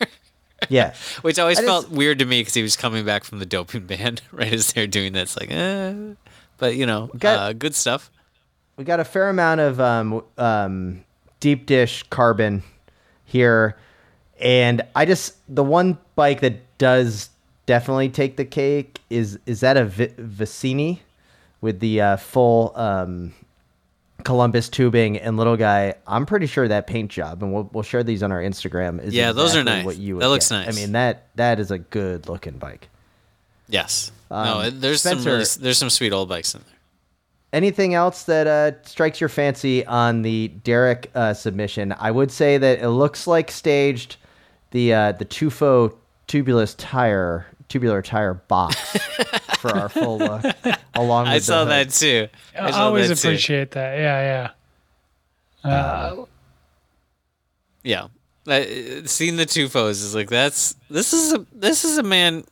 Yeah, Which always just- felt weird to me because he was coming back from the doping ban right as they're doing that. It's like, eh. but you know, Got- uh, good stuff. we got a fair amount of um, um, deep dish carbon here, and I just the one bike that does definitely take the cake is is that a Vi- Vicini with the uh, full um, Columbus tubing and little guy. I'm pretty sure that paint job, and we'll we'll share these on our Instagram. Is Yeah, those are nice. What you That looks get. nice. I mean that that is a good looking bike. Yes. no, Um, it- there's some really, there's some sweet old bikes in there. anything else that uh, strikes your fancy on the Derek uh, submission? I would say that it looks like staged the uh, the Tufo tubulous tire tubular tire box for our full look. Along with I saw hood. that too. I saw always that too. appreciate that. Yeah, yeah. Uh, Yeah. Uh, seeing the Tufos is like that's this is a this is a man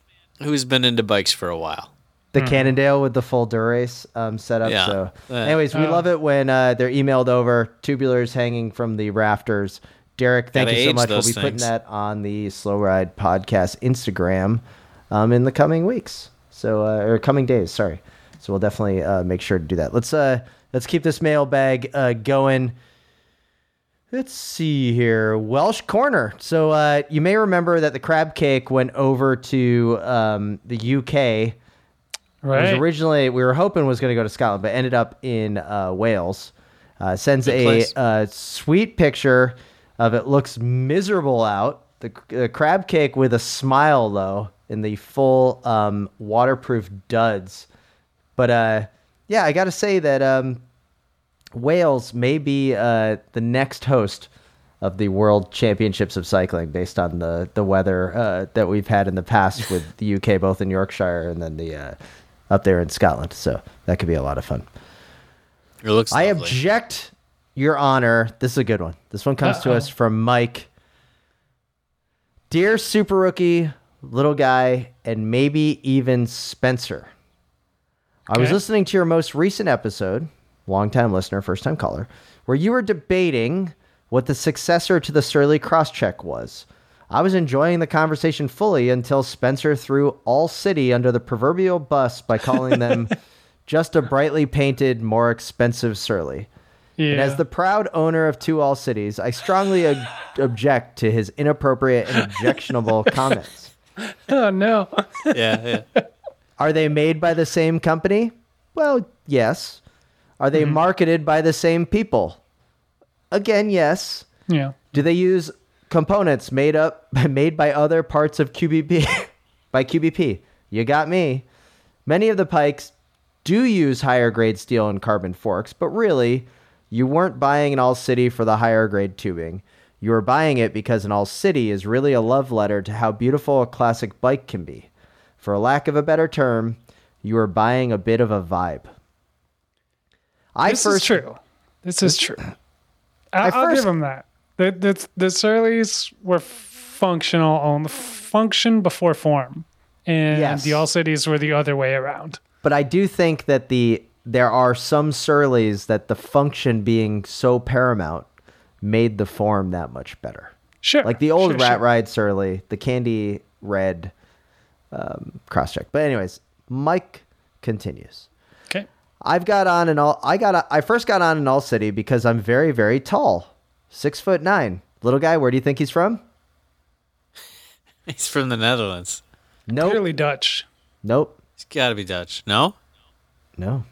who's been into bikes for a while. the Cannondale with the full Dura-Ace um, setup. Yeah. So, Uh, anyways, we Oh. love it when uh, they're emailed over, tubulars hanging from the rafters. Derek, thank Gotta you so much. We'll those be putting that on the Slow Ride Podcast Instagram um, in the coming weeks. So, uh, or coming days, sorry. So we'll definitely uh, make sure to do that. Let's uh, let's keep this mailbag uh, going. Let's see here. Welsh Corner. So uh, you may remember that the crab cake went over to um, the UK. It was originally we were hoping was going to go to Scotland, but ended up in uh, Wales. Uh, sends a uh, sweet picture of it. Looks miserable out. The, the crab cake with a smile though, in the full um, waterproof duds. But uh, yeah, I got to say that um, Wales may be uh, the next host of the World Championships of Cycling, based on the the weather uh, that we've had in the past with the UK, both in Yorkshire and then the uh, up there in Scotland. So that could be a lot of fun. It looks. I lovely. object, Your Honor. This is a good one. This one comes to Uh-oh. us from Mike. Dear Super Rookie, Little Guy, and maybe even Spencer. I was listening to your most recent episode, longtime listener, first time caller, where you were debating what the successor to the Surly Crosscheck was. I was enjoying the conversation fully until Spencer threw All City under the proverbial bus by calling them just a brightly painted, more expensive Surly. Yeah. And as the proud owner of two All Cities, I strongly ob- object to his inappropriate and objectionable comments. oh no. yeah, yeah. Are they made by the same company? Well, yes. Are they mm-hmm. marketed by the same people? Again, yes. Yeah. Do they use components made up made by other parts of QBP by QBP? You got me. Many of the pikes do use higher grade steel and carbon forks, but really, you weren't buying an All City for the higher grade tubing. You are buying it because an All City is really a love letter to how beautiful a classic bike can be. For a lack of a better term, you are buying a bit of a vibe. I this first is true. This is true. I, I I'll give them that. The the the Surleys were functional on the function before form, and Yes. the All Cities were the other way around. but I do think that the there are some surleys that the function being so paramount made the form that much better. Sure. Like the old sure, Rat sure. Ride Surly, the candy red um, cross check. But anyways, Mike continues. Okay. I've got on an all. I got. I first got on an all city because I'm very very tall, six foot nine. Little guy, where do you think he's from? He's from the Netherlands. No. Nope. Clearly Dutch. Nope. He's got to be Dutch. No, No.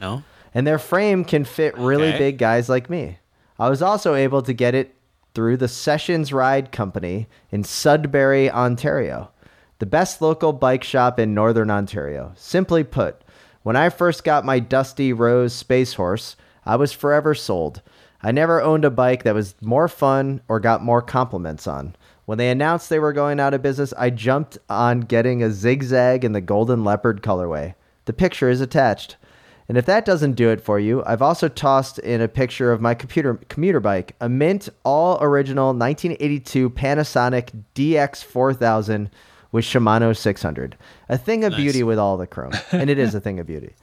no. and their frame can fit really Okay. big guys like me. I was also able to get it through the Sessions Ride Company in Sudbury, Ontario, the best local bike shop in northern Ontario. Simply put, when I first got my Dusty Rose Space Horse, I was forever sold. I never owned a bike that was more fun or got more compliments on. When they announced they were going out of business, I jumped on getting a zigzag in the golden leopard colorway. The picture is attached. And if that doesn't do it for you, I've also tossed in a picture of my computer commuter bike, a mint all original 1982 Panasonic DX4000 with Shimano 600. A thing of Nice. beauty with all the chrome. And it is a thing of beauty.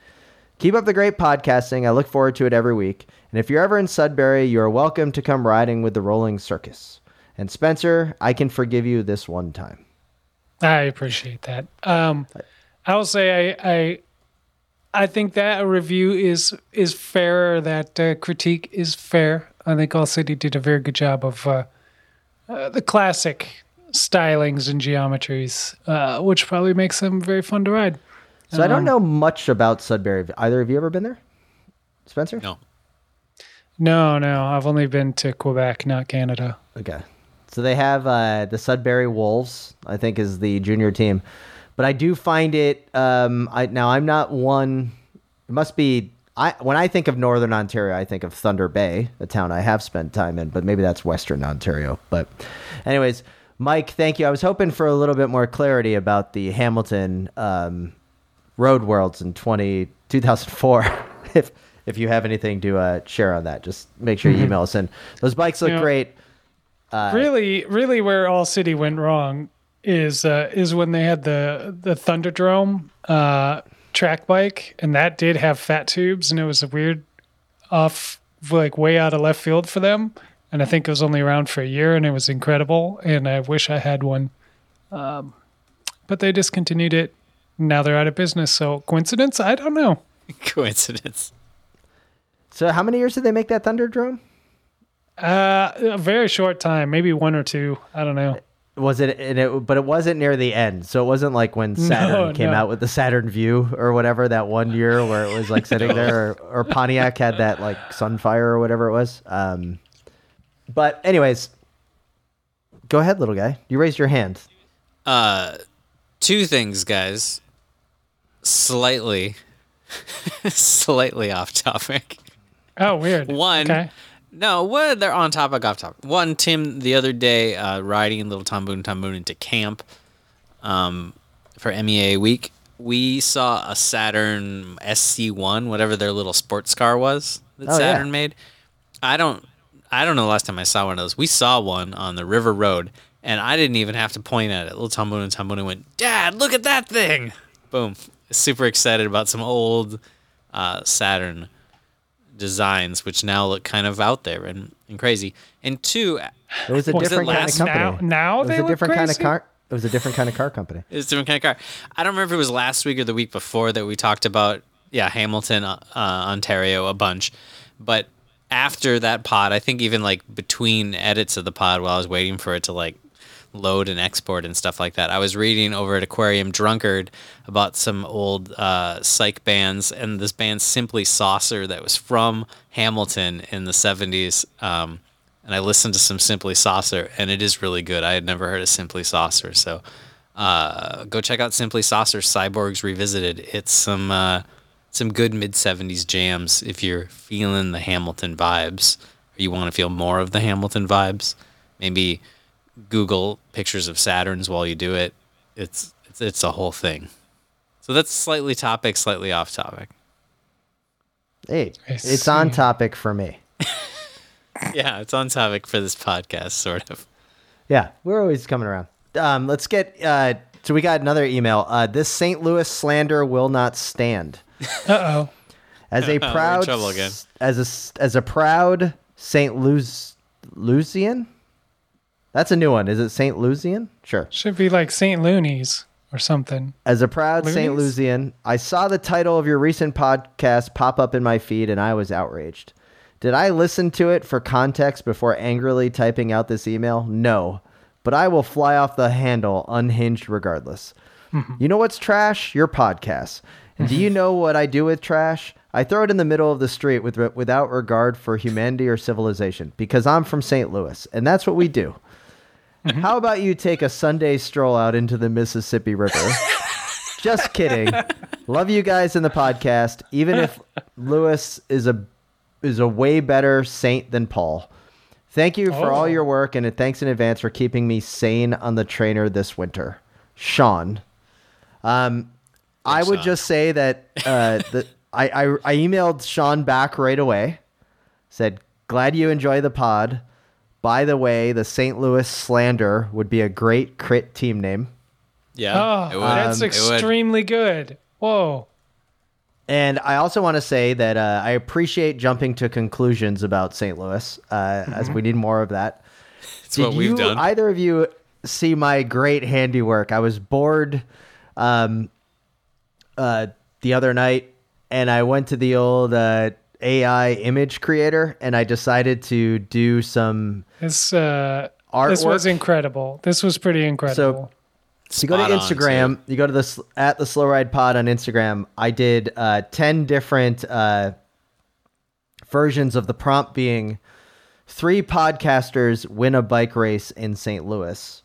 Keep up the great podcasting. I look forward to it every week. And if you're ever in Sudbury, you are welcome to come riding with the Rolling Circus. And Spencer, I can forgive you this one time. I appreciate that. Um, I will say I, I I think that review is is fair. That uh, critique is fair. I think All City did a very good job of uh, uh, the classic stylings and geometries, uh, which probably makes them very fun to ride. So I don't know much about Sudbury. Either of you ever been there? Spencer? No. No, no, I've only been to Quebec, not Canada. Okay. So they have uh, the Sudbury Wolves, I think, is the junior team. But I do find it. Um, I now I'm not one. It must be. I when I think of Northern Ontario, I think of Thunder Bay, a town I have spent time in. But maybe that's Western Ontario. But, anyways, Mike, thank you. I was hoping for a little bit more clarity about the Hamilton um, Road Worlds in 20, 2004. if if you have anything to uh, share on that, just make sure you email us And Those bikes look Yeah. great. really, really, where All City went wrong is uh, is when they had the the Thunderdrome uh, track bike, and that did have fat tubes, and it was a weird off, like way out of left field for them. And I think it was only around for a year, and it was incredible. And I wish I had one, um, but they discontinued it. Now they're out of business. So coincidence? I don't know. Coincidence. So how many years did they make that Thunderdrome? Uh, a very short time, maybe one or two. I don't know. Was it, and it, but it wasn't near the end. So it wasn't like when Saturn No, came no. out with the Saturn Vue or whatever that one year where it was like sitting there, or, or Pontiac had that like Sunfire or whatever it was. Um, but anyways, go ahead, little guy. You raised your hand. Uh, two things, guys. Slightly, slightly off topic. Oh, weird. One, Okay. No, what they're on topic, off topic. One, Tim, the other day, uh, riding Little Tom Boone Tom Boone into camp, um, for MEA week, we saw a Saturn SC1, whatever their little sports car was that Oh, yeah. Saturn made. I don't, I don't know the last time I saw one of those. We saw one on the River Road, and I didn't even have to point at it. Little Tom Boone and Tom Boone went, "Dad, look at that thing!" Boom. Super excited about some old uh, Saturn designs, which now look kind of out there and, and crazy. And two, It was a Was it different kind of last- company. Now, now it was they a look different kind of car. It was a different kind of car company. it's a different kind of car. I don't remember if it was last week or the week before that we talked about, yeah, Hamilton, uh, uh, Ontario, a bunch. But after that pod, I think even like between edits of the pod while I was waiting for it to like load and export and stuff like that, I was reading over at Aquarium Drunkard about some old uh, psych bands and this band Simply Saucer that was from Hamilton in the 70s. Um, and I listened to some Simply Saucer, and it is really good. I had never heard of Simply Saucer, so uh, go check out Simply Saucer Cyborgs Revisited. It's some uh, some good mid '70s jams if you're feeling the Hamilton vibes, or you want to feel more of the Hamilton vibes. Maybe Google pictures of Saturns while you do it. It's it's, it's a whole thing. So that's slightly topic, slightly off topic. Hey, it's on topic for me. Yeah, it's on topic for this podcast, sort of. Yeah, we're always coming around. Um, let's get. Uh, so we got another email. Uh, this St. Louis slander will not stand. Uh oh. As a proud, again. as a s- as a proud St. Louis Lucian. That's a new one. Is it St. Lucian? Sure. Should be like St. Looney's or something. As a proud St. Loonies? Lucian, I saw the title of your recent podcast pop up in my feed and I was outraged. Did I listen to it for context before angrily typing out this email? No. But I will fly off the handle unhinged regardless. Mm-hmm. You know what's trash? Your podcast. And do you mm-hmm. know what I do with trash? I throw it in the middle of the street with, without regard for humanity or civilization because I'm from St. Louis and that's what we do. How about you take a Sunday stroll out into the Mississippi River? Just kidding. Love you guys in the podcast, even if Lewis is a is a way better saint than Paul. Thank you for all Oh. your work and thanks in advance for keeping me sane on the trainer this winter. Sean. Um I would Sean. just say that uh the I, I I emailed Sean back right away. Said, glad you enjoy the pod. By the way, the St. Louis Slander would be a great crit team name. Yeah, Oh, it would. that's It would. extremely good. Whoa. And I also want to say that uh, I appreciate jumping to conclusions about St. Louis, uh, as we need more of that. It's what we've you, done. Either of you see my great handiwork? I was bored um, uh, the other night, and I went to the old uh, AI image creator, and I decided to do some. This uh this was incredible. This was pretty incredible. So, you go to Spot on, Instagram. You go to the at the Slow Ride Pod on Instagram. I did uh, ten different uh, versions of the prompt being three podcasters win a bike race in St. Louis,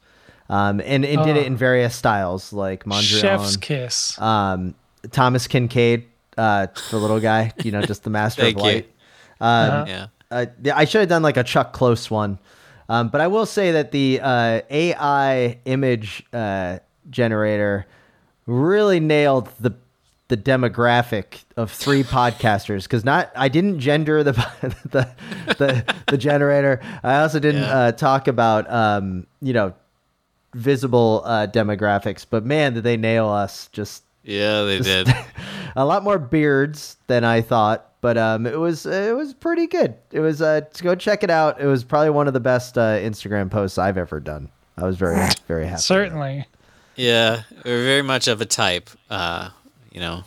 um, and, and did it in various styles like Mondrian, Chef's kiss. um, Thomas Kinkade uh, the little guy. You know, just the master of Thank you. light. Um, Uh-huh. Yeah. uh, I should have done like a Chuck Close one. Um, but I will say that the uh, AI image uh, generator really nailed the the demographic of three podcasters because not I didn't gender the the the, the generator. I also didn't Yeah. uh, talk about um, you know visible uh, demographics, but man, did they nail us! Just Yeah, they did. a lot more beards than I thought, but um, it was it was pretty good. It was uh, to go check it out. It was probably one of the best uh, Instagram posts I've ever done. I was very very happy. Certainly. yeah, we're very much of a type. Uh, you know.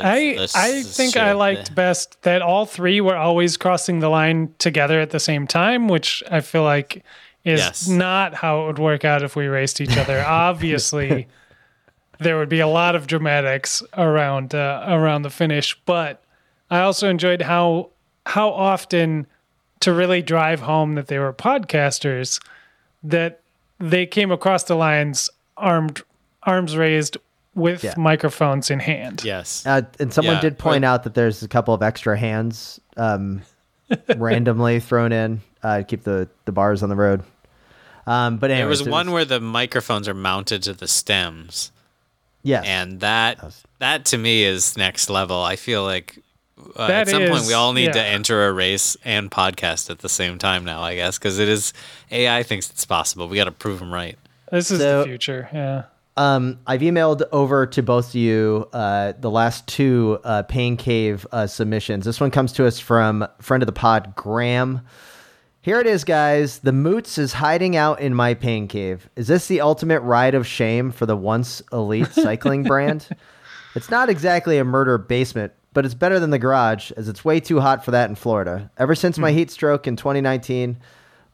I Let's- I think share I it. liked best that all three were always crossing the line together at the same time, which I feel like is Yes. not how it would work out if we raced each other. Obviously, there would be a lot of dramatics around uh, around the finish, but I also enjoyed how how often to really drive home that they were podcasters that they came across the lines armed arms raised with Yeah. microphones in hand. Yes. Uh, and someone Yeah, did point or- out that there's a couple of extra hands um, randomly thrown in uh, to keep the, the bars on the road. Um, but There was it one where the microphones are mounted to the stems, yes, and that that to me is next level. I feel like uh, at some point we all need to enter a race and podcast at the same time now. I guess because it is AI thinks it's possible. We got to prove them right. This is So- the future. Yeah. Um, I've emailed over to both of you uh, the last two uh, Pain Cave uh, submissions. This one comes to us from friend of the pod, Graham. Here it is, guys. The Moots is hiding out in my pain cave. Is this the ultimate ride of shame for the once elite cycling brand? It's not exactly a murder basement, but it's better than the garage, as it's way too hot for that in Florida. Ever since my hmm. heat stroke in 2019,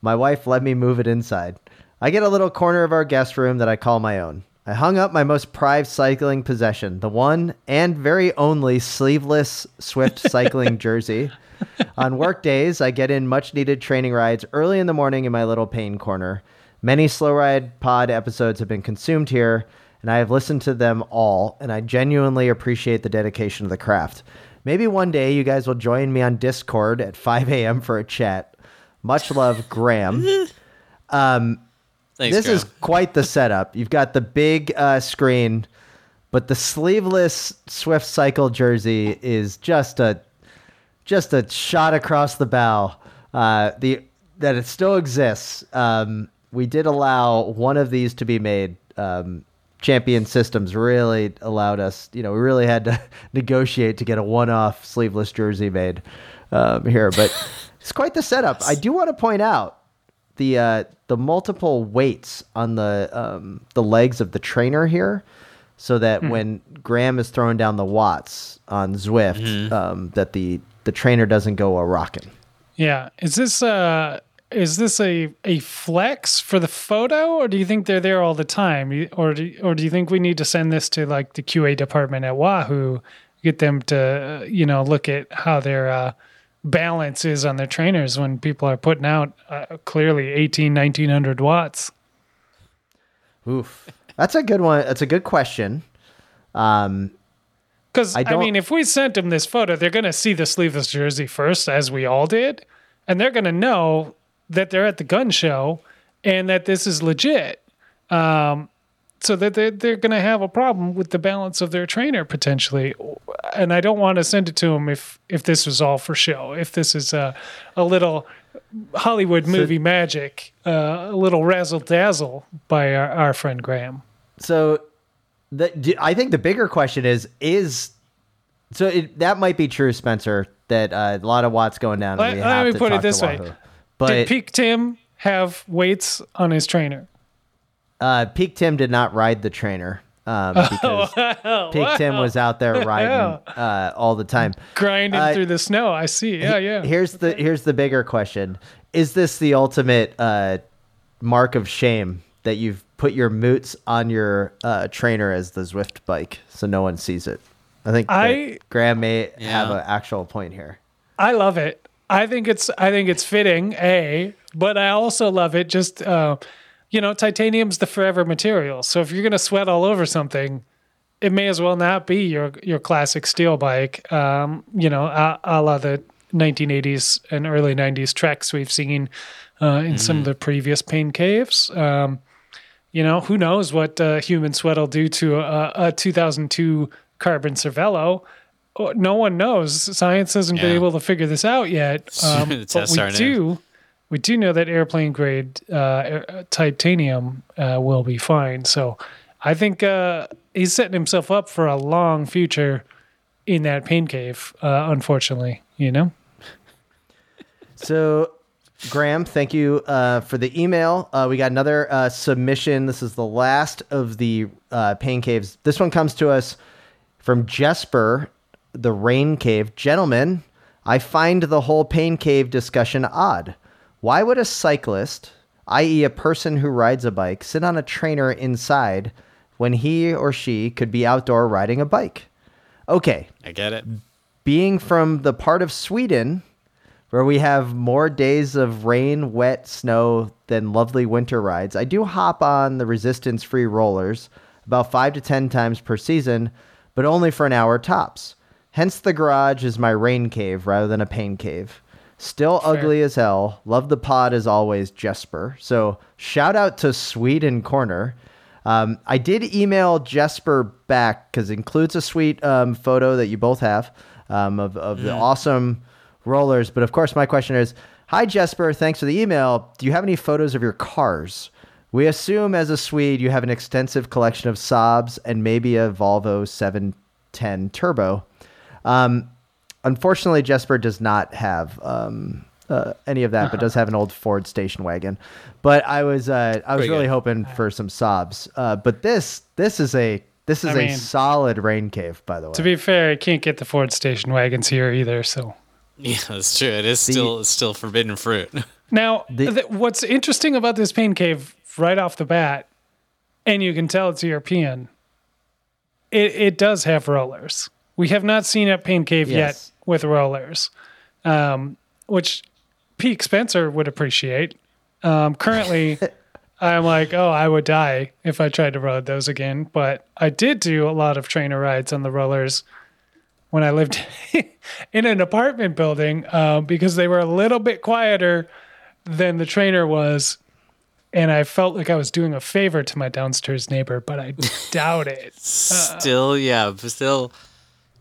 my wife let me move it inside. I get a little corner of our guest room that I call my own. I hung up my most prized cycling possession, the one and very only sleeveless Swift cycling jersey. On work days, I get in much needed training rides early in the morning in my little pain corner. Many slow ride pod episodes have been consumed here, and I have listened to them all, and I genuinely appreciate the dedication of the craft. Maybe one day you guys will join me on Discord at 5 a.m. for a chat. Much love, Graham. Thanks, this is quite the setup. You've got the big uh, screen, but the sleeveless Swift Cycle jersey is just a just a shot across the bow. Uh, the that it still exists. Um, we did allow one of these to be made. Um, Champion Systems really allowed us. You know, we really had to negotiate to get a one-off sleeveless jersey made um, here, but it's quite the setup. I do want to point out the uh, the multiple weights on the um, the legs of the trainer here, so that when Graham is throwing down the watts on Zwift, um, that the the trainer doesn't go a rocking. Yeah. Is this uh is this a a flex for the photo or do you think they're there all the time? Or do, or do you think we need to send this to like the QA department at Wahoo get them to you know look at how their uh balance is on their trainers when people are putting out uh, clearly 18 1900 watts. Oof, that's a good one. That's a good question. Um, Because I I, mean, if we sent them this photo, they're going to see the sleeveless jersey first, as we all did, and they're going to know that they're at the gun show and that this is legit. Um, so that they're, they're going to have a problem with the balance of their trainer potentially. And I don't want to send it to them if if this was all for show. If this is a a little Hollywood movie magic, uh, a little razzle dazzle by our, our friend Graham. so the, I think the bigger question is is so it, that might be true, Spencer. That uh, a lot of watts going down. Let- let me put it this way. But Did Peak Tim have weights on his trainer? Uh, Peak Tim did not ride the trainer um, because Peak Tim was out there riding uh, all the time. grinding Uh, through the snow. I see. Yeah, yeah. Here's the here's the bigger question: Is this the ultimate uh, mark of shame that you've put your moots on your uh, trainer as the Zwift bike so no one sees it? I think that I- Graham may have an actual point here. I love it. I think it's I think it's fitting, A, but I also love it just uh you know, titanium's the forever material. So if you're gonna sweat all over something, it may as well not be your your classic steel bike. Um, you know, a, a la the 1980s and early 90s treks we've seen uh, in some of the previous pain caves. Um, you know, who knows what uh, human sweat will do to a, a 2002 carbon cervelo. Oh, No one knows. Science hasn't been able to figure this out yet. Um, but we aren't do. We do know that airplane grade uh, air- titanium uh, will be fine. So I think uh, he's setting himself up for a long future in that pain cave. Uh, unfortunately, you know. So, Graham, thank you uh, for the email. Uh, we got another uh, submission. This is the last of the uh, pain caves. This one comes to us from Jesper, the Rain Cave. Gentlemen, I find the whole pain cave discussion odd. Why would a cyclist, i.e., a person who rides a bike, sit on a trainer inside when he or she could be outdoor riding a bike? Okay, I get it. being from the part of Sweden where we have more days of rain, wet, snow than lovely winter rides, I do hop on the resistance free rollers about five to 10 times per season, but only for an hour tops. Hence, the garage is my rain cave rather than a pain cave. Still ugly as hell. Love the pod as always, Jesper. So, shout out to Sweden Corner. Um, I did email Jesper back because it includes a sweet um, photo that you both have um, of, of the awesome rollers. But of course, my question is Hi, Jesper. Thanks for the email. Do you have any photos of your cars? We assume as a Swede, you have an extensive collection of Saabs and maybe a Volvo 710 Turbo. Um, unfortunately, Jesper does not have um, uh, any of that, but does have an old Ford station wagon. But I was uh, I was Pretty really good. hoping for some Saabs. Uh, but this this is a this is I a mean- solid rain cave, by the way. To be fair, I can't get the Ford station wagons here either. So Yeah, that's true. It is still it's still forbidden fruit. now, The- th- what's interesting about this pain cave right off the bat, and you can tell it's European. It it does have rollers. We have not seen a pain cave Yes. yet with rollers, um, which Pete Spencer would appreciate. Um, currently, I'm like, oh, I would die if I tried to ride those again. But I did do a lot of trainer rides on the rollers when I lived in an apartment building um, because they were a little bit quieter than the trainer was. And I felt like I was doing a favor to my downstairs neighbor, but I doubt it. still, yeah, but still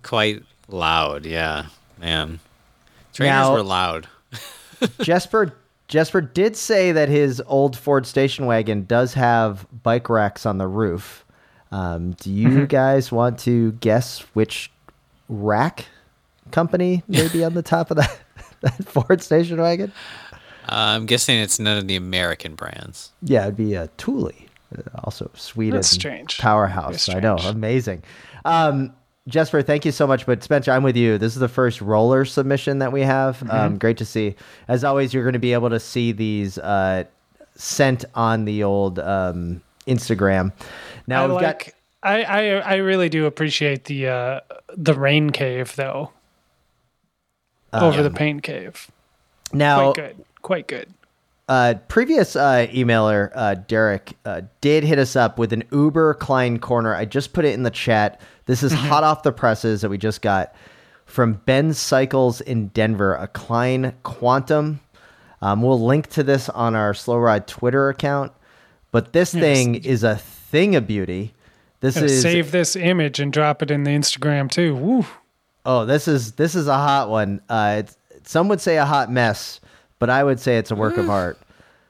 quite loud. Yeah, man. Trainers Now- were loud. Jesper Jesper did say that his old Ford station wagon does have bike racks on the roof. Um, do you guys want to guess which rack company maybe on the top of that, that Ford station wagon? Uh, I'm guessing it's none of the American brands. Yeah, it'd be a Thule, uh, also Sweden That's strange. powerhouse. Very I know, amazing. Um, Jesper, thank you so much. But Spencer, I'm with you. This is the first roller submission that we have. Mm-hmm. Um, great to see. As always, you're going to be able to see these uh, sent on the old um, Instagram. Now I we've like. got I, I I really do appreciate the uh, the rain cave though. over the paint cave. now Quite good. Quite good. uh, previous uh, emailer uh, Derek uh, did hit us up with an Uber Klein corner. I just put it in the chat. This is hot off the presses that we just got from Ben Cycles in Denver, a Klein Quantum. Um, we'll link to this on our Slow Ride Twitter account. But this thing is a thing of beauty. This Gotta is save this image and drop it in the Instagram too. Woo. oh, this is this is a hot one. Uh, it's, some would say a hot mess, but I would say it's a work of art.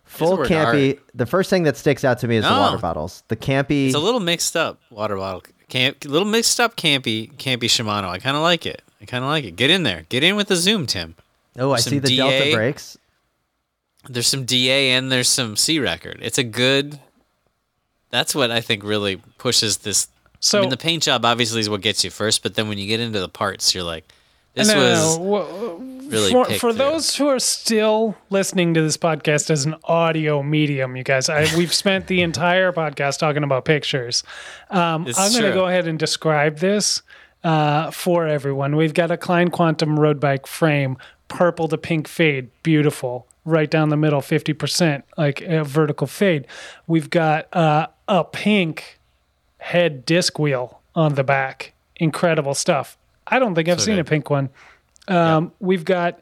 Full campy. art. The first thing that sticks out to me is the water bottles. The campy. It's a little mixed up water bottle. Camp, little mixed up campy, campy Shimano. I kind of like it. I kind of like it. Get in there. Get in with the zoom, Tim. oh, I see the Delta DA. brakes. There's some DA and there's some C record. It's a good. That's what I think really pushes this. So I mean, the paint job obviously is what gets you first, but then when you get into the parts, you're like, this no, no, was no. Wha- really for, for those who are still listening to this podcast as an audio medium, you guys, I, we've spent the entire podcast talking about pictures. Um, I'm going to go ahead and describe this uh, for everyone. We've got a Klein Quantum road bike frame, purple to pink fade, beautiful, right down the middle, 50%, like a vertical fade. We've got uh, a pink head disc wheel on the back. Incredible stuff. I don't think I've seen good. a pink one. Um, We've got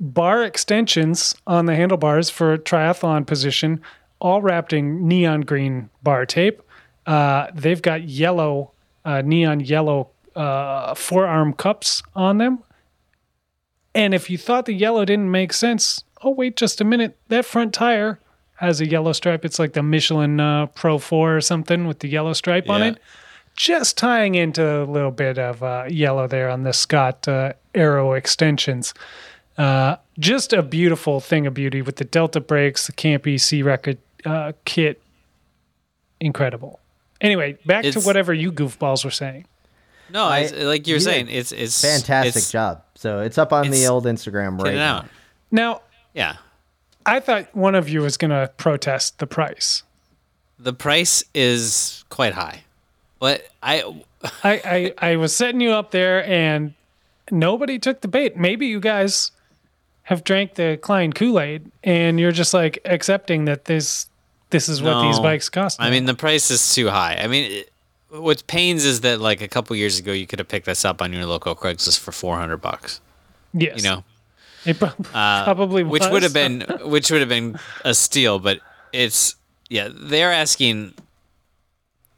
bar extensions on the handlebars for triathlon position, all wrapped in neon green bar tape. Uh, they've got yellow, uh, neon yellow uh, forearm cups on them. And if you thought the yellow didn't make sense, oh, wait just a minute. That front tire has a yellow stripe. It's like the Michelin uh, Pro 4 or something with the yellow stripe on it. Just tying into a little bit of uh, yellow there on the Scott uh, Aero extensions. Uh, just a beautiful thing of beauty with the Delta brakes, the Campy C record uh, kit. Incredible. Anyway, back to whatever you goofballs were saying. No, I- it's, like you're you saying, it's it's Fantastic it's, job. So it's up on the old Instagram right now. Now, Yeah, I thought one of you was going to protest the price. the price is quite high, but I I, I, I was setting you up there and nobody took the bait. Maybe you guys have drank the Klein Kool Aid and you're just like accepting that this this is what these bikes cost. I mean the price is too high. I mean. It, what pains is that like a couple years ago you could have picked this up on your local Craigslist for 400 bucks. yes, You know, it prob- Uh, probably which would have been which would have been a steal, but it's yeah they are asking.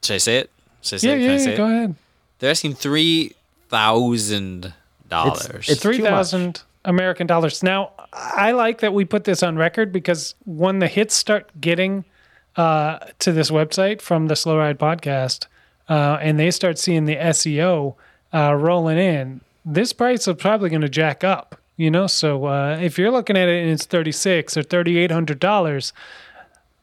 Should I say it? Should I say yeah, it? Can yeah, I say yeah. it? Go ahead. They're asking three thousand dollars. it's Three too much. thousand American dollars. Now, I like that we put this on record because when the hits start getting uh, to this website from the Slow Ride podcast, uh, and they start seeing the SEO uh, rolling in, this price is probably going to jack up. You know, so uh, if you're looking at it and it's thirty six or thirty eight hundred dollars,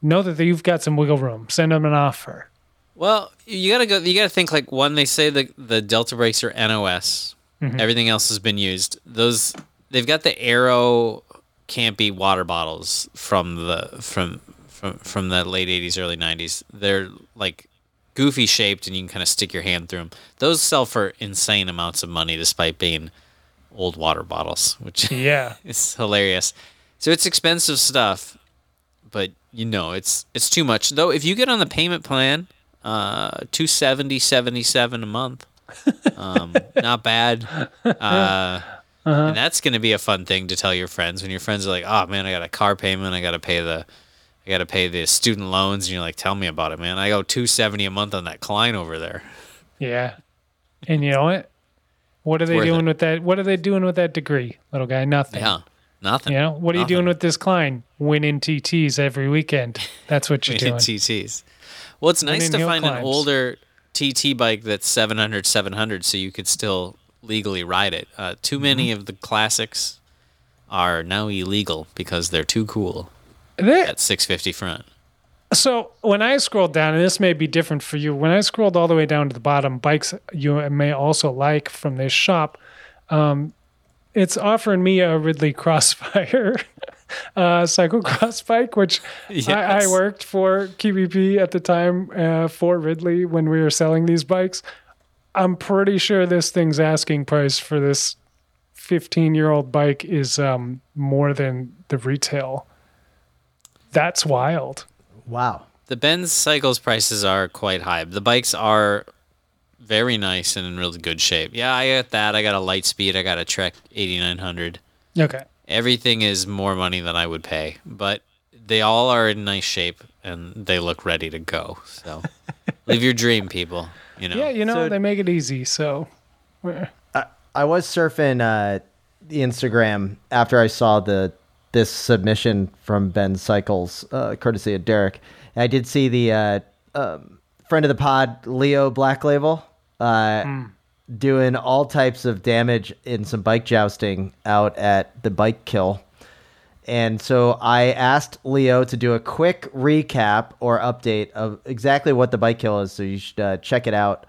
know that you've got some wiggle room. Send them an offer. Well, you gotta go. You gotta think like one. They say the the Delta brakes are NOS. Mm-hmm. Everything else has been used. Those they've got the Aero Campy water bottles from the from from from the late '80s, early '90s. They're like goofy shaped, and you can kind of stick your hand through them. Those sell for insane amounts of money, despite being old water bottles, which Yeah, it's hilarious. So it's expensive stuff, but you know it's it's too much. Though if you get on the payment plan, uh, two seventy seventy seven a month, um, not bad. Uh, And that's going to be a fun thing to tell your friends when your friends are like, "Oh man, I got a car payment. I got to pay the, I got to pay the student loans." And you're like, "Tell me about it, man. I go two seventy a month on that Klein over there." yeah. And you know what? What are they doing it. with that? What are they doing with that degree, little guy? Nothing. Yeah, nothing. You know, what are you doing with this Klein? Winning TTs every weekend. That's what you're doing. TTs. Well, it's nice in to find an older TT bike that's 700, 700 so you could still legally ride it. Uh, too many Mm-hmm. of the classics are now illegal because they're too cool There- at 650 front. So when I scrolled down, and this may be different for you, when I scrolled all the way down to the bottom, bikes you may also like from this shop, um, it's offering me a Ridley Crossfire uh, cyclocross bike, which I, I worked for QBP at the time uh, for Ridley when we were selling these bikes. I'm pretty sure this thing's asking price for this 15 year old bike is um, more than the retail. That's wild. Wow. The Benz cycles prices are quite high. The bikes are very nice and in really good shape. Yeah, I got that. I got a Litespeed. I got a Trek 8900. Okay. Everything is more money than I would pay, but they all are in nice shape and they look ready to go. So live your dream, people. You know. Yeah, you know, So- they make it easy. So, eh, I was surfing uh, the Instagram after I saw the this submission from Ben Cycles, uh, courtesy of Derek. And I did see the uh, um, friend of the pod, Leo Black Label, uh, doing all types of damage in some bike jousting out at the bike kill. And so I asked Leo to do a quick recap or update of exactly what the bike kill is. So you should uh, check it out.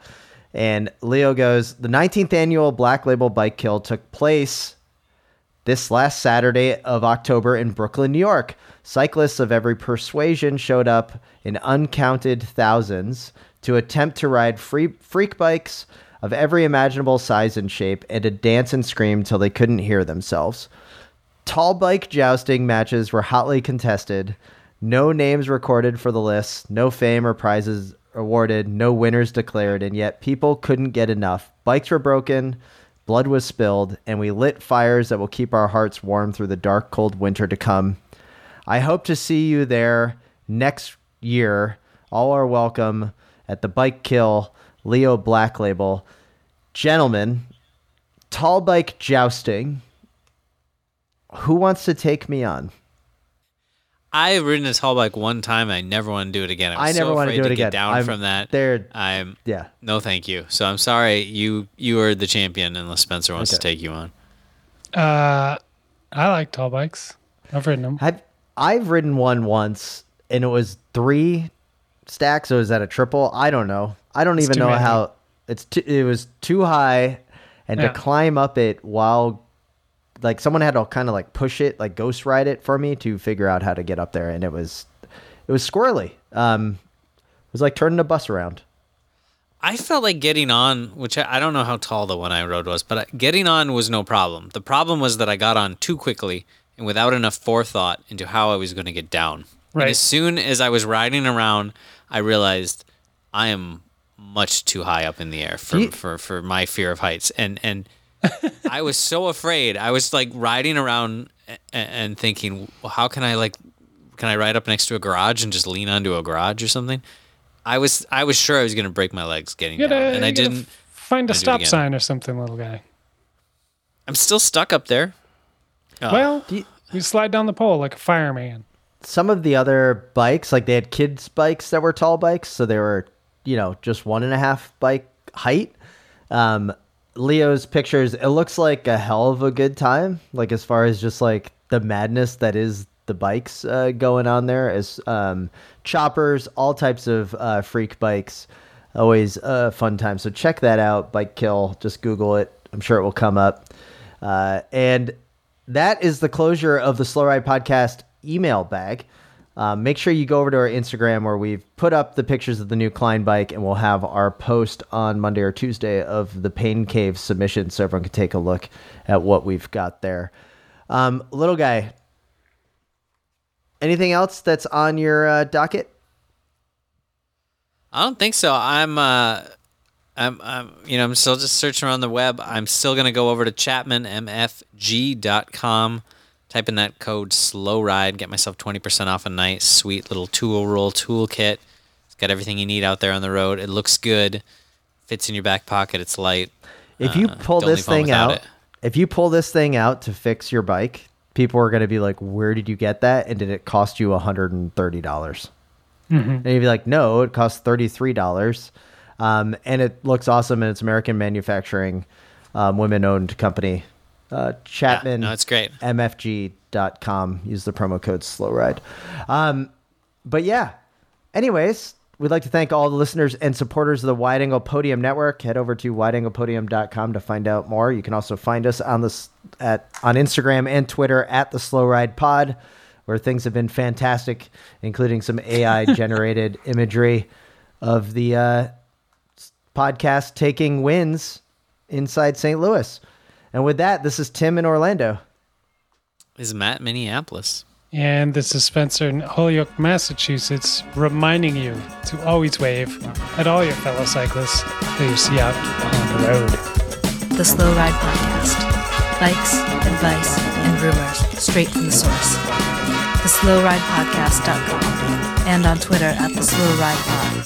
And Leo goes, the 19th annual Black Label Bike Kill took place this last Saturday of October in Brooklyn, New York. Cyclists of every persuasion showed up in uncounted thousands to attempt to ride free freak bikes of every imaginable size and shape and to dance and scream till they couldn't hear themselves. Tall bike jousting matches were hotly contested. No names recorded for the list, no fame or prizes awarded, no winners declared, and yet people couldn't get enough. Bikes were broken, blood was spilled, and we lit fires that will keep our hearts warm through the dark, cold winter to come. I hope to see you there next year. All are welcome at the Bike Kill Leo Black Label. gentlemen, tall bike jousting. Who wants to take me on? I've ridden this tall bike one time. And I never want to do it again. I'm I never so want to afraid do it to again. Get down I'm from that. There, I'm yeah. no, thank you. So I'm sorry. You you are the champion unless Spencer wants to take you on. Uh, I like tall bikes. I've ridden them. I've I've ridden one once, and it was three stacks. Or was that a triple? I don't know. I don't even know many. how it's. Too, it was too high, and Yeah. to climb up it while, like, someone had to kind of like push it, like ghost ride it for me to figure out how to get up there, and it was, it was squirrely. Um, it was like turning a bus around. I felt like getting on, which I, I don't know how tall the one I rode was, but getting on was no problem. The problem was that I got on too quickly and without enough forethought into how I was going to get down. Right. And as soon as I was riding around, I realized I am much too high up in the air for, you- for, for my fear of heights. And and I was so afraid. I was like riding around and, and thinking, well, how can I like, can I ride up next to a garage and just lean onto a garage or something? I was I was sure I was going to break my legs getting You gotta, down, and I didn't. find a stop sign or something, little guy. I'm still stuck up there. Oh, Well, you- you slide down the pole like a fireman. some of the other bikes, like they had kids' bikes that were tall bikes, so they were, you know, just one and a half bike height. Um, Leo's pictures, it looks like a hell of a good time. Like as far as just like the madness that is the bikes uh, going on there, as um, choppers, all types of uh, freak bikes. Always a fun time. So check that out, Bike Kill. Just Google it. I'm sure it will come up. Uh, and that is the closure of the Slow Ride Podcast email bag. Um, make sure you go over to our Instagram where we've put up the pictures of the new Klein bike, and we'll have our post on Monday or Tuesday of the Pain Cave submission, so everyone can take a look at what we've got there. Um, little guy, anything else that's on your uh, docket? I don't think so. I'm uh I'm I'm you know, I'm still just searching around the web. I'm still going to go over to chapmanmfg.com, type in that code slow ride, get myself 20% off a nice sweet little tool roll toolkit. It's got everything you need out there on the road. It looks good. Fits in your back pocket. It's light. If you Uh, pull don't this thing out, it. if you pull this thing out to fix your bike, people are going to be like, "Where did you get that? And did it cost you hundred and thirty dollars?" And you'd be like, "No, it costs thirty three dollars." Um, and it looks awesome, and it's American manufacturing, um, women owned company. Uh, Chapman. no, it's great. MFG.com. Use the promo code Slow Ride. Um, but yeah. Anyways, we'd like to thank all the listeners and supporters of the Wide Angle Podium Network. Head over to wideanglepodium.com to find out more. You can also find us on this at on Instagram and Twitter at the Slow Ride Pod, where things have been fantastic, including some AI generated imagery of the uh, podcast taking wins inside St. Louis. And with that, this is Tim in Orlando. This Is Matt in Minneapolis? And this is Spencer in Holyoke, Massachusetts, reminding you to always wave at all your fellow cyclists that you see out on the road. The Slow Ride Podcast. Bikes, advice, and rumors straight from the source. TheSlowRidePodcast.com and on Twitter at The Slow Ride Pod.